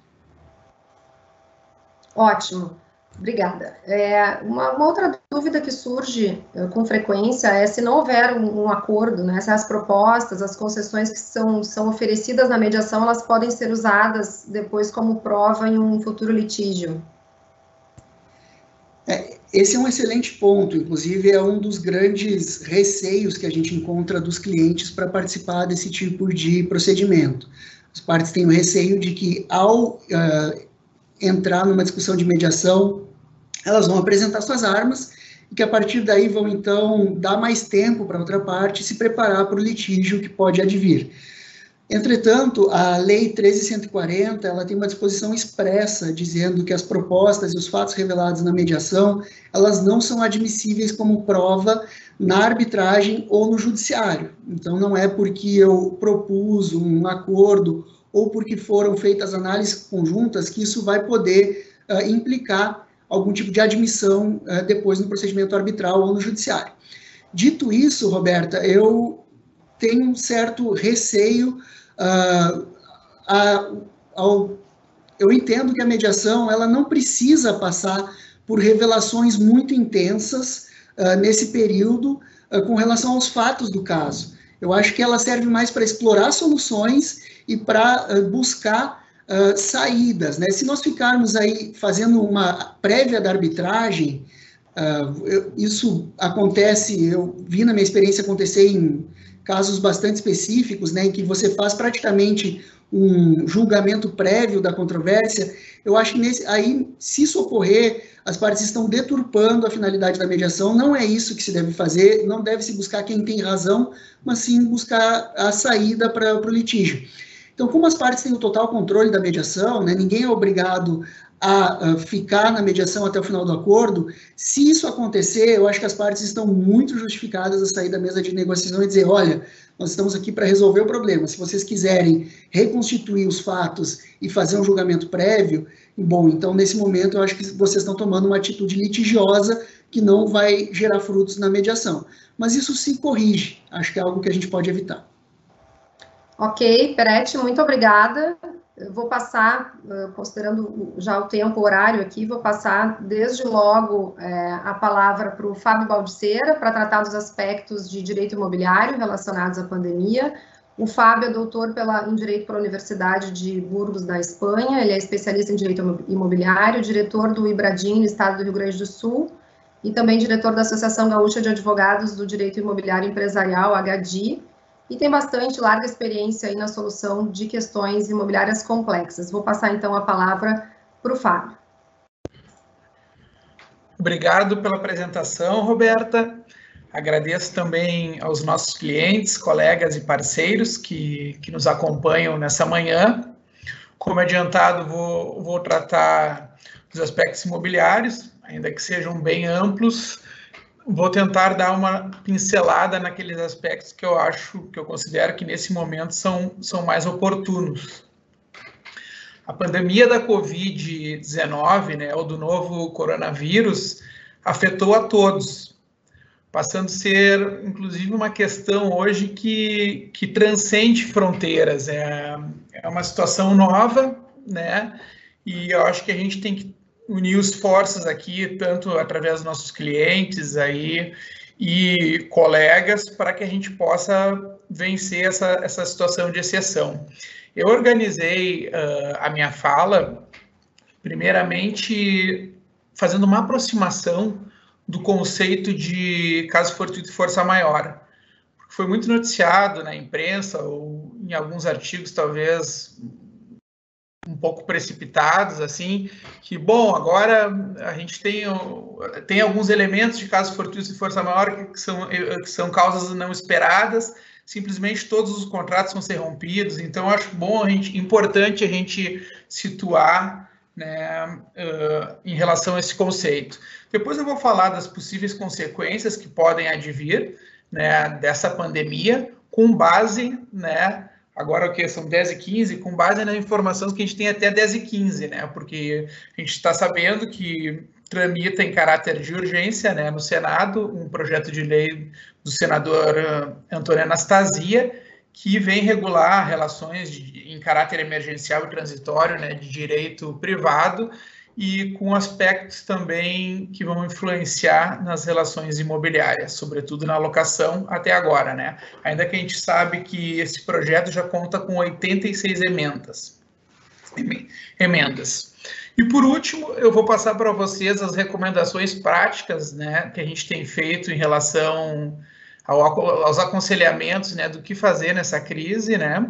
Speaker 1: Ótimo. Obrigada. É, uma, uma, outra dúvida que surge uh, com frequência é se não houver um, um, acordo, né, se as propostas, as concessões que são, são oferecidas na mediação, elas podem ser usadas depois como prova em um futuro litígio.
Speaker 4: É, esse é um excelente ponto, inclusive é um dos grandes receios que a gente encontra dos clientes para participar desse tipo de procedimento. As partes têm o receio de que, ao uh, entrar numa discussão de mediação, elas vão apresentar suas armas e que a partir daí vão então dar mais tempo para outra parte se preparar para o litígio que pode advir. Entretanto, a Lei 13140, ela tem uma disposição expressa dizendo que as propostas e os fatos revelados na mediação, elas não são admissíveis como prova na arbitragem ou no judiciário. Então, não é porque eu propus um acordo ou porque foram feitas análises conjuntas que isso vai poder uh, implicar algum tipo de admissão uh, depois no procedimento arbitral ou no judiciário. Dito isso, Roberta, eu tenho um certo receio uh, a, ao, eu entendo que a mediação ela não precisa passar por revelações muito intensas uh, nesse período uh, com relação aos fatos do caso. Eu acho que ela serve mais para explorar soluções e para buscar saídas. Né? Se nós ficarmos aí fazendo uma prévia da arbitragem, eu, isso acontece, eu vi na minha experiência acontecer em casos bastante específicos, né, em que você faz praticamente um julgamento prévio da controvérsia, eu acho que nesse, aí, se isso ocorrer, as partes estão deturpando a finalidade da mediação, não é isso que se deve fazer, não deve se buscar quem tem razão, mas sim buscar a saída para o litígio. Então, como as partes têm o total controle da mediação, né, ninguém é obrigado a, ficar na mediação até o final do acordo, se isso acontecer, eu acho que as partes estão muito justificadas a sair da mesa de negociação e dizer, olha, nós estamos aqui para resolver o problema. Se vocês quiserem reconstituir os fatos e fazer um julgamento prévio, bom, então nesse momento eu acho que vocês estão tomando uma atitude litigiosa que não vai gerar frutos na mediação. Mas isso se corrige, acho que é algo que a gente pode evitar.
Speaker 1: Ok, Peretti, muito obrigada. Eu vou passar, considerando já o tempo o horário aqui, vou passar desde logo é, a palavra para o Fábio Baldiceira, para tratar dos aspectos de direito imobiliário relacionados à pandemia. O Fábio é doutor pela, em Direito pela Universidade de Burgos, da Espanha, ele é especialista em Direito Imobiliário, diretor do Ibradim, no estado do Rio Grande do Sul, e também diretor da Associação Gaúcha de Advogados do Direito Imobiliário Empresarial, HDI, e tem bastante larga experiência aí na solução de questões imobiliárias complexas. Vou passar então a palavra para o Fábio.
Speaker 5: Obrigado pela apresentação, Roberta. Agradeço também aos nossos clientes, colegas e parceiros que, que nos acompanham nessa manhã. Como adiantado, vou, vou tratar dos aspectos imobiliários, ainda que sejam bem amplos, vou tentar dar uma pincelada naqueles aspectos que eu acho, que eu considero que nesse momento são, são mais oportunos. A pandemia da Covid-19, né, ou do novo coronavírus, afetou a todos, passando a ser, inclusive, uma questão hoje que, que transcende fronteiras. É, é uma situação nova, né, e eu acho que a gente tem que unir os esforços aqui, tanto através dos nossos clientes aí e colegas, para que a gente possa vencer essa, essa situação de exceção. Eu organizei uh, a minha fala, primeiramente, fazendo uma aproximação do conceito de caso fortuito e força maior. Foi muito noticiado na imprensa ou em alguns artigos, talvez um pouco precipitados, assim, que, bom, agora a gente tem, tem alguns elementos de caso fortuito e força maior que são, que são causas não esperadas, simplesmente todos os contratos vão ser rompidos, então acho bom, a gente, importante a gente situar né, uh, em relação a esse conceito. Depois eu vou falar das possíveis consequências que podem advir né, dessa pandemia, com base né, agora o que são 10 e 15, com base nas informações que a gente tem até 10 e 15, né? Porque a gente está sabendo que tramita em caráter de urgência, né, no Senado, um projeto de lei do senador uh, Antônio Anastasia, que vem regular relações de, em caráter emergencial e transitório, né, de direito privado, e com aspectos também que vão influenciar nas relações imobiliárias, sobretudo na locação até agora, né? Ainda que a gente sabe que esse projeto já conta com 86 emendas. Emendas. E por último, eu vou passar para vocês as recomendações práticas, né, que a gente tem feito em relação ao, aos aconselhamentos, né, do que fazer nessa crise, né?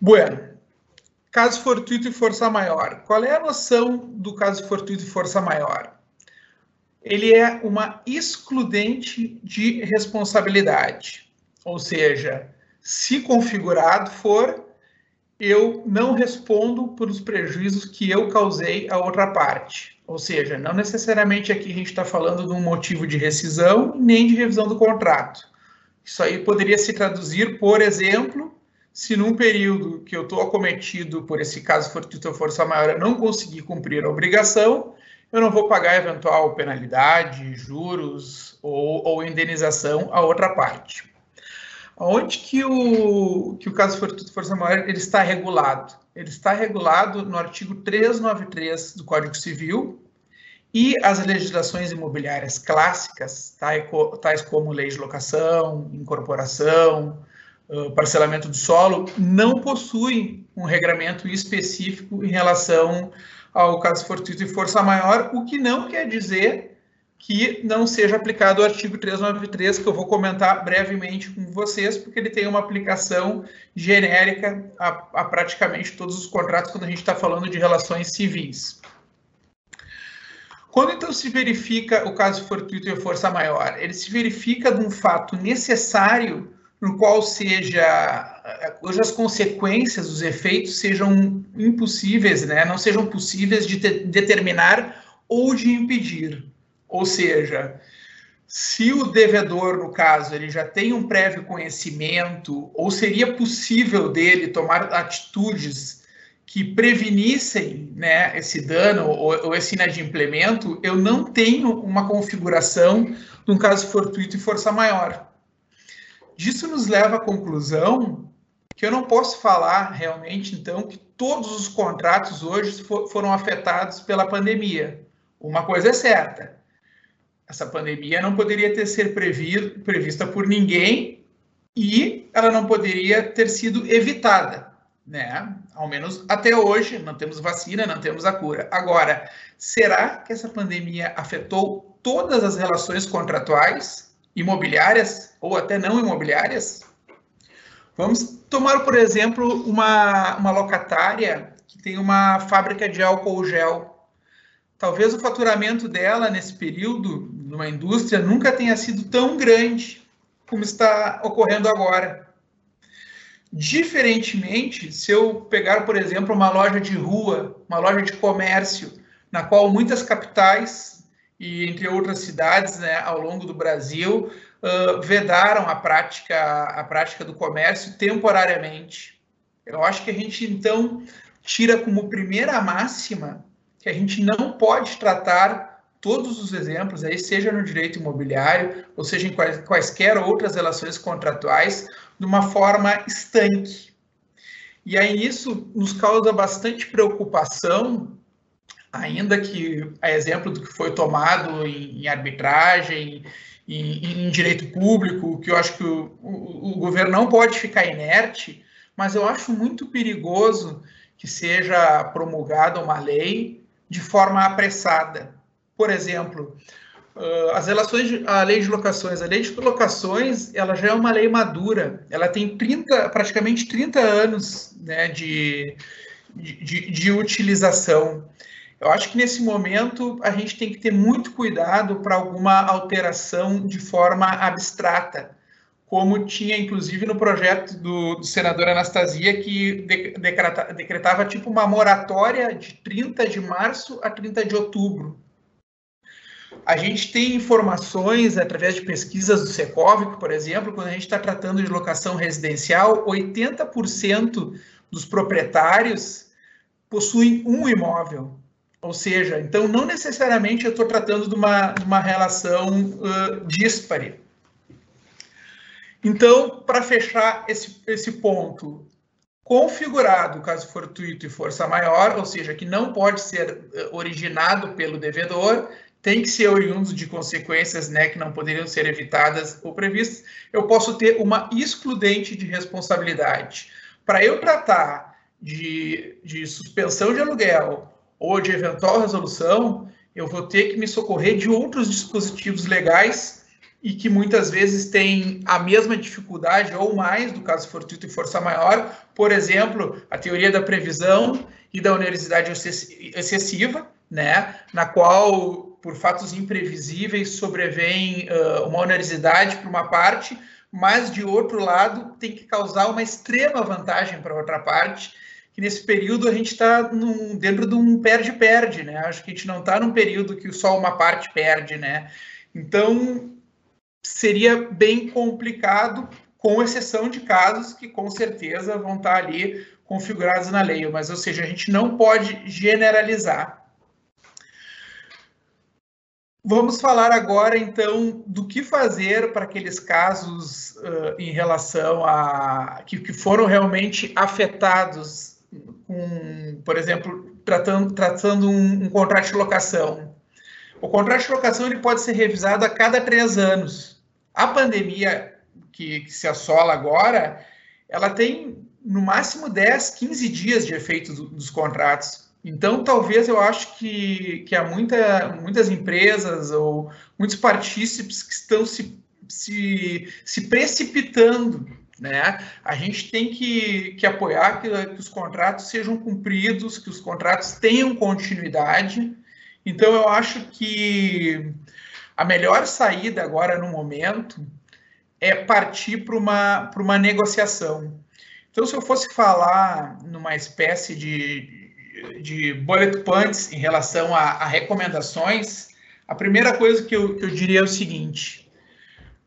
Speaker 5: Bueno, Caso fortuito e força maior. Qual é a noção do caso fortuito e força maior? Ele é uma excludente de responsabilidade. Ou seja, se configurado for, eu não respondo por os prejuízos que eu causei à outra parte. Ou seja, não necessariamente aqui a gente está falando de um motivo de rescisão nem de revisão do contrato. Isso aí poderia se traduzir, por exemplo, se num período que eu estou acometido por esse caso fortuito ou força maior eu não conseguir cumprir a obrigação, eu não vou pagar eventual penalidade, juros ou, ou indenização à outra parte. Onde que o, que o caso fortuito força maior ele está regulado? Ele está regulado no artigo 393 do Código Civil e as legislações imobiliárias clássicas, tais como lei de locação, incorporação, parcelamento do solo não possui um regramento específico em relação ao caso fortuito e força maior, o que não quer dizer que não seja aplicado o artigo 393, que eu vou comentar brevemente com vocês, porque ele tem uma aplicação genérica a, a praticamente todos os contratos quando a gente está falando de relações civis. Quando então se verifica o caso fortuito e força maior? Ele se verifica de um fato necessário no qual seja cujas consequências, os efeitos sejam impossíveis, né, não sejam possíveis de te, determinar ou de impedir. Ou seja, se o devedor, no caso, ele já tem um prévio conhecimento, ou seria possível dele tomar atitudes que prevenissem né, esse dano ou, ou esse inadimplemento, eu não tenho uma configuração de um caso fortuito e força maior. Disso nos leva à conclusão que eu não posso falar realmente, então, que todos os contratos hoje foram afetados pela pandemia. Uma coisa é certa: essa pandemia não poderia ter sido prevista por ninguém e ela não poderia ter sido evitada, né? Ao menos até hoje, não temos vacina, não temos a cura. Agora, será que essa pandemia afetou todas as relações contratuais? Imobiliárias ou até não imobiliárias. Vamos tomar, por exemplo, uma, uma locatária que tem uma fábrica de álcool gel. Talvez o faturamento dela nesse período, numa indústria, nunca tenha sido tão grande como está ocorrendo agora. Diferentemente, se eu pegar, por exemplo, uma loja de rua, uma loja de comércio, na qual muitas capitais e entre outras cidades né, ao longo do Brasil uh, vedaram a prática, a prática do comércio temporariamente. Eu acho que a gente então tira como primeira máxima que a gente não pode tratar todos os exemplos, aí, seja no direito imobiliário, ou seja em quais, quaisquer outras relações contratuais, de uma forma estanque. E aí isso nos causa bastante preocupação, ainda que a exemplo do que foi tomado em, em arbitragem, em, em, direito público, que eu acho que o, o, o, governo não pode ficar inerte, mas eu acho muito perigoso que seja promulgada uma lei de forma apressada. Por exemplo, as relações, a lei de locações, a lei de locações, ela já é uma lei madura, ela tem 30, praticamente 30 anos né, de, de, de utilização. Eu acho que nesse momento a gente tem que ter muito cuidado para alguma alteração de forma abstrata, como tinha inclusive no projeto do, do senador Anastasia, que de, decreta, decretava tipo uma moratória de 30 de março a 30 de outubro. A gente tem informações através de pesquisas do Secov, por exemplo, quando a gente está tratando de locação residencial, 80% dos proprietários possuem um imóvel. Ou seja, então não necessariamente eu estou tratando de uma, uma relação uh, díspare. Então, para fechar esse, esse ponto, configurado caso fortuito e força maior, ou seja, que não pode ser originado pelo devedor, tem que ser oriundo de consequências né, que não poderiam ser evitadas ou previstas, eu posso ter uma excludente de responsabilidade. Para eu tratar de, de suspensão de aluguel ou de eventual resolução, eu vou ter que me socorrer de outros dispositivos legais e que muitas vezes têm a mesma dificuldade ou mais do caso fortuito e força maior, por exemplo, a teoria da previsão e da onerosidade excessiva, né, na qual por fatos imprevisíveis sobrevém uh, uma onerosidade para uma parte, mas de outro lado tem que causar uma extrema vantagem para outra parte que nesse período a gente está dentro de um perde-perde, né? Acho que a gente não está num período que só uma parte perde, né? Então, seria bem complicado, com exceção de casos que com certeza vão estar tá ali configurados na lei, mas, ou seja, a gente não pode generalizar. Vamos falar agora, então, do que fazer para aqueles casos uh, em relação a que, que foram realmente afetados com, por exemplo, tratando, tratando um, um, contrato de locação. O contrato de locação ele pode ser revisado a cada três anos. A pandemia que, que se assola agora, ela tem no máximo 10, 15 dias de efeito do, dos contratos. Então, talvez eu acho que, que há muita, muitas empresas ou muitos partícipes que estão se, se, se precipitando né? A gente tem que, que apoiar que, que os contratos sejam cumpridos, que os contratos tenham continuidade. Então, eu acho que a melhor saída agora no momento é partir para uma, uma negociação. Então, se eu fosse falar numa espécie de, de bullet points em relação a, a recomendações, a primeira coisa que eu, que eu diria é o seguinte: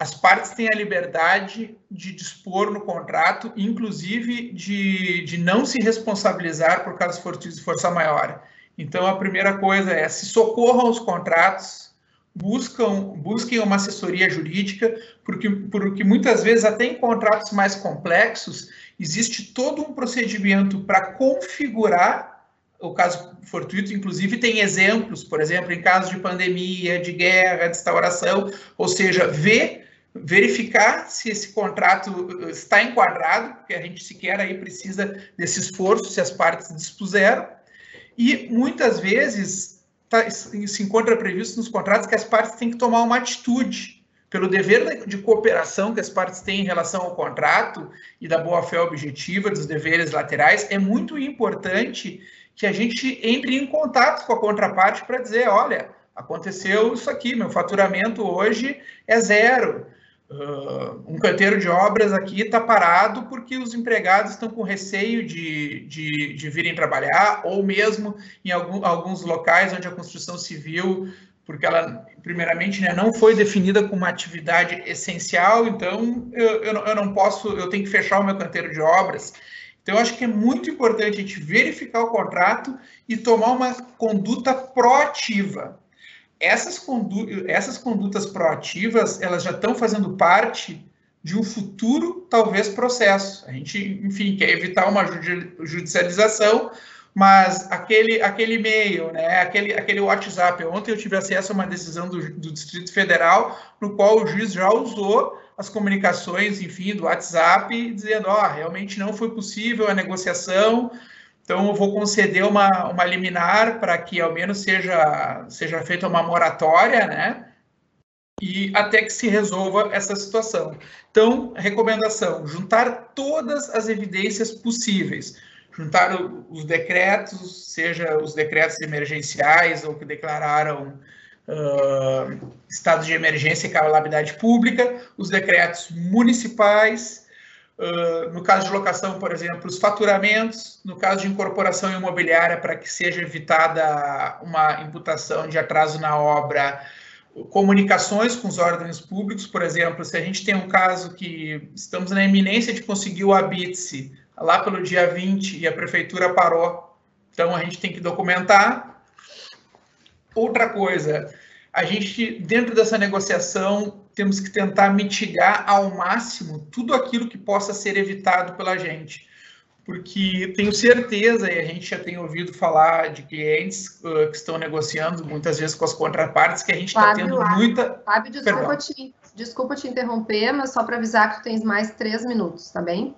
Speaker 5: as partes têm a liberdade de dispor no contrato, inclusive de, de não se responsabilizar por casos fortuitos de força maior. Então, a primeira coisa é se socorram os contratos, buscam, busquem uma assessoria jurídica, porque, porque muitas vezes, até em contratos mais complexos, existe todo um procedimento para configurar o caso fortuito, inclusive tem exemplos, por exemplo, em casos de pandemia, de guerra, de instauração, ou seja, ver verificar se esse contrato eh, está enquadrado, porque a gente sequer aí precisa desse esforço se as partes dispuseram, e muitas vezes tá, se encontra previsto nos contratos que as partes têm que tomar uma atitude pelo dever de cooperação que as partes têm em relação ao contrato e da boa-fé objetiva, dos deveres laterais, é muito importante que a gente entre em contato com a contraparte para dizer, olha, aconteceu isso aqui, meu faturamento hoje é zero, Uh, um canteiro de obras aqui está parado porque os empregados estão com receio de, de, de virem trabalhar, ou mesmo em algum, alguns locais onde a construção civil, porque ela, primeiramente, né, não foi definida como uma atividade essencial, então eu, eu, eu não posso, eu tenho que fechar o meu canteiro de obras. Então, eu acho que é muito importante a gente verificar o contrato e tomar uma conduta proativa essas, condu essas condutas proativas, elas já estão fazendo parte de um futuro, talvez, processo. A gente, enfim, quer evitar uma judicialização, mas aquele, aquele e-mail, né, aquele, aquele WhatsApp. Ontem eu tive acesso a uma decisão do, do Distrito Federal, no qual o juiz já usou as comunicações, enfim, do WhatsApp, dizendo, ó, oh, realmente não foi possível a negociação, então eu vou conceder uma, uma liminar para que ao menos seja, seja feita uma moratória, né? E até que se resolva essa situação. Então, recomendação: juntar todas as evidências possíveis. Juntar os decretos, seja os decretos emergenciais ou que declararam uh, estado de emergência e calamidade pública, os decretos municipais, uh, no caso de locação, por exemplo, os faturamentos, no caso de incorporação imobiliária, para que seja evitada uma imputação de atraso na obra, comunicações com os órgãos públicos, por exemplo, se a gente tem um caso que estamos na iminência de conseguir o habite lá pelo dia 20 e a prefeitura parou, então a gente tem que documentar. Outra coisa, a gente, dentro dessa negociação, temos que tentar mitigar ao máximo tudo aquilo que possa ser evitado pela gente. Porque tenho certeza, e a gente já tem ouvido falar de clientes uh, que estão negociando muitas vezes com as contrapartes, que a gente está tendo muita.
Speaker 1: Fábio, desculpa te, desculpa te interromper, mas só para avisar que tu tens mais três minutos, tá bem?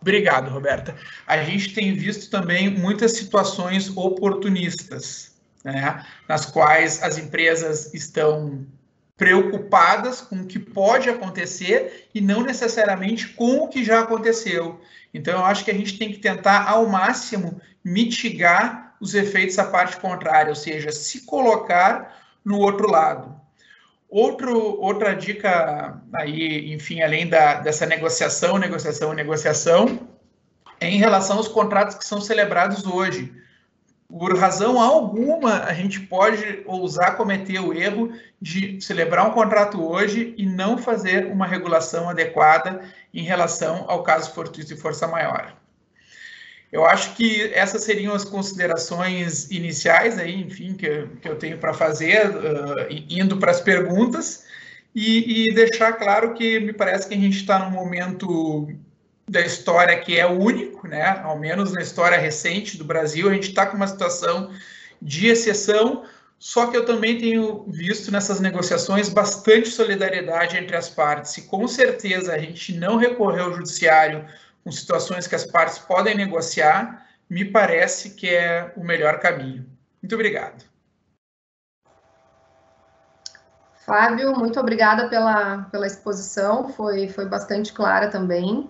Speaker 5: Obrigado, Roberta. A gente tem visto também muitas situações oportunistas né, nas quais as empresas estão preocupadas com o que pode acontecer e não necessariamente com o que já aconteceu. Então, eu acho que a gente tem que tentar, ao máximo, mitigar os efeitos da parte contrária, ou seja, se colocar no outro lado. Outro, outra dica aí, enfim, além da, dessa negociação, negociação, negociação, é em relação aos contratos que são celebrados hoje por razão alguma, a gente pode ousar cometer o erro de celebrar um contrato hoje e não fazer uma regulação adequada em relação ao caso fortuito e força maior. Eu acho que essas seriam as considerações iniciais aí, enfim, que, eu, que eu tenho para fazer, uh, indo para as perguntas, e, e, deixar claro que me parece que a gente está num momento da história que é único, né? Ao menos na história recente do Brasil, a gente está com uma situação de exceção. Só que eu também tenho visto nessas negociações bastante solidariedade entre as partes. E com certeza a gente não recorrer ao judiciário com situações que as partes podem negociar, me parece que é o melhor caminho. Muito obrigado.
Speaker 1: Fábio, muito obrigada pela, pela exposição, foi, foi bastante clara também.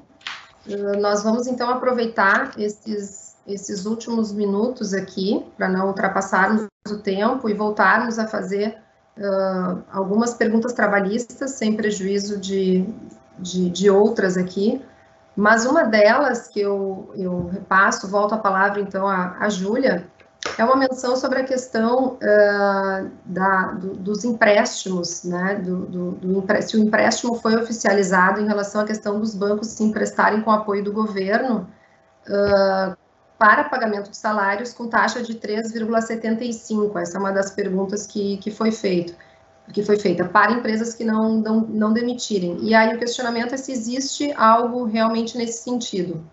Speaker 1: Nós vamos então aproveitar esses, esses últimos minutos aqui, para não ultrapassarmos o tempo e voltarmos a fazer uh, algumas perguntas trabalhistas, sem prejuízo de, de, de, outras aqui. Mas uma delas que eu, eu repasso, volto a palavra então à, à Júlia, é uma menção sobre a questão uh, da, do, dos empréstimos, né, do, do, do, se o empréstimo foi oficializado em relação à questão dos bancos se emprestarem com apoio do governo uh, para pagamento de salários com taxa de 3,75. Essa é uma das perguntas que, que foi feito que foi feita para empresas que não, não, não demitirem. E aí o questionamento é se existe algo realmente nesse sentido.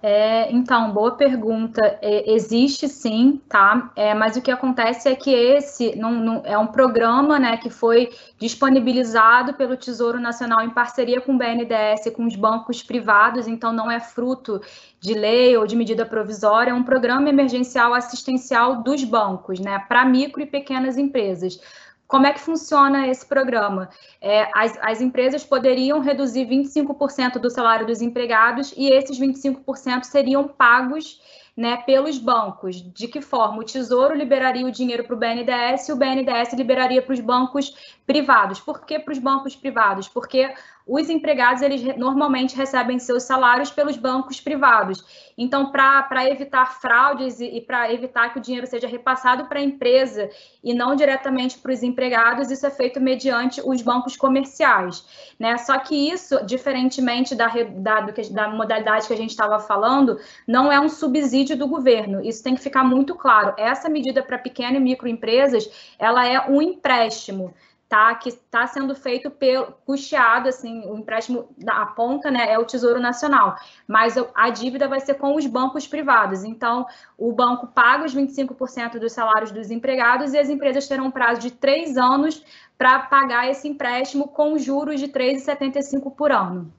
Speaker 3: É, então, boa pergunta. É, existe sim, tá? É, mas o que acontece é que esse não, não, é um programa né, que foi disponibilizado pelo Tesouro Nacional em parceria com o BNDES, com os bancos privados, então não é fruto de lei ou de medida provisória, é um programa emergencial assistencial dos bancos, né, para micro e pequenas empresas. Como é que funciona esse programa? É, as, as empresas poderiam reduzir 25% do salário dos empregados e esses 25% seriam pagos né, pelos bancos. De que forma? O Tesouro liberaria o dinheiro para o BNDES e o BNDES liberaria para os bancos privados. Por que para os bancos privados? Porque os empregados eles normalmente recebem seus salários pelos bancos privados. Então, para evitar fraudes e, e para evitar que o dinheiro seja repassado para a empresa e não diretamente para os empregados, isso é feito mediante os bancos comerciais. Né? Só que isso, diferentemente da, da, da modalidade que a gente estava falando, não é um subsídio do governo. Isso tem que ficar muito claro. Essa medida para pequenas e microempresas, ela é um empréstimo tá? Que está sendo feito pelo custeado, assim, o empréstimo da ponta, né, é o Tesouro Nacional, mas a dívida vai ser com os bancos privados. Então, o banco paga os 25% dos salários dos empregados e as empresas terão um prazo de três anos para pagar esse empréstimo com juros de 3,75 por ano.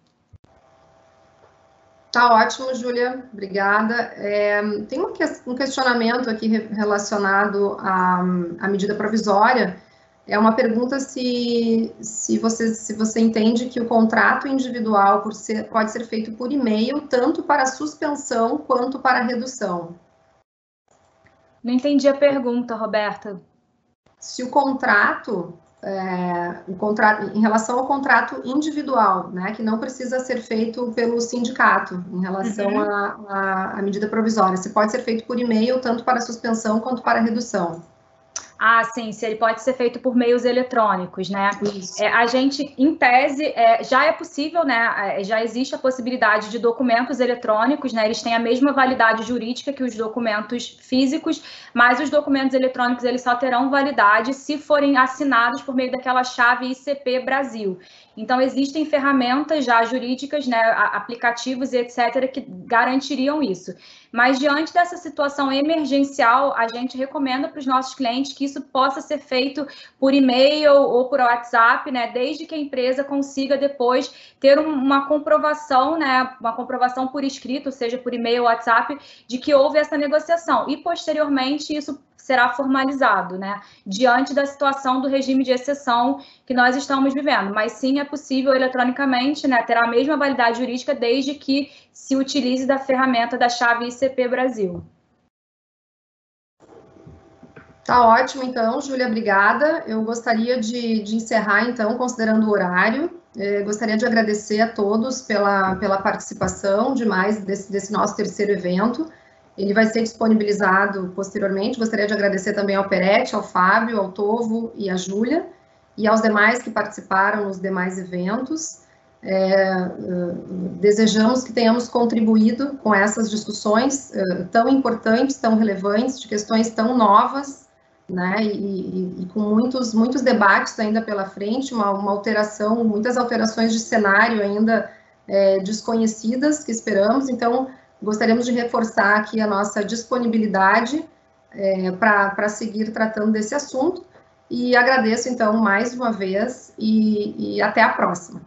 Speaker 1: Tá ótimo, Júlia, obrigada. É, tem um questionamento aqui relacionado à, à medida provisória é uma pergunta se, se, você, se você entende que o contrato individual ser, pode ser feito por e-mail, tanto para suspensão quanto para redução.
Speaker 3: Não entendi a pergunta, Roberta.
Speaker 1: Se o contrato, é, o contrato, em relação ao contrato individual, né, que não precisa ser feito pelo sindicato, em relação uhum. à medida provisória, se pode ser feito por e-mail, tanto para suspensão quanto para redução.
Speaker 3: Ah, sim, se ele pode ser feito por meios eletrônicos, né? É, a gente, em tese, é, já é possível, né? É, já existe a possibilidade de documentos eletrônicos, né? Eles têm a mesma validade jurídica que os documentos físicos, mas os documentos eletrônicos eles só terão validade se forem assinados por meio daquela chave ICP Brasil. Então, existem ferramentas já jurídicas, né, aplicativos e etc., que garantiriam isso. Mas, diante dessa situação emergencial, a gente recomenda para os nossos clientes que isso possa ser feito por e-mail ou por WhatsApp, né, desde que a empresa consiga depois ter uma comprovação, né, uma comprovação por escrito, seja por e-mail ou WhatsApp, de que houve essa negociação. E, posteriormente, isso será formalizado, né, diante da situação do regime de exceção que nós estamos vivendo. Mas sim é possível eletronicamente, né, terá a mesma validade jurídica desde que se utilize da ferramenta da chave ICP Brasil.
Speaker 1: Tá ótimo, então, Júlia, obrigada. Eu gostaria de, de encerrar, então, considerando o horário. É, gostaria de agradecer a todos pela, pela participação de mais desse, desse nosso terceiro evento. Ele vai ser disponibilizado posteriormente. Gostaria de agradecer também ao Peretti, ao Fábio, ao Tovo e à Júlia, e aos demais que participaram nos demais eventos. É, desejamos que tenhamos contribuído com essas discussões uh, tão importantes, tão relevantes, de questões tão novas, né, e, e, e, com muitos, muitos debates ainda pela frente, uma, uma alteração, muitas alterações de cenário ainda é, desconhecidas que esperamos, então gostaríamos de reforçar aqui a nossa disponibilidade é, para seguir tratando desse assunto e agradeço então mais uma vez e, e até a próxima.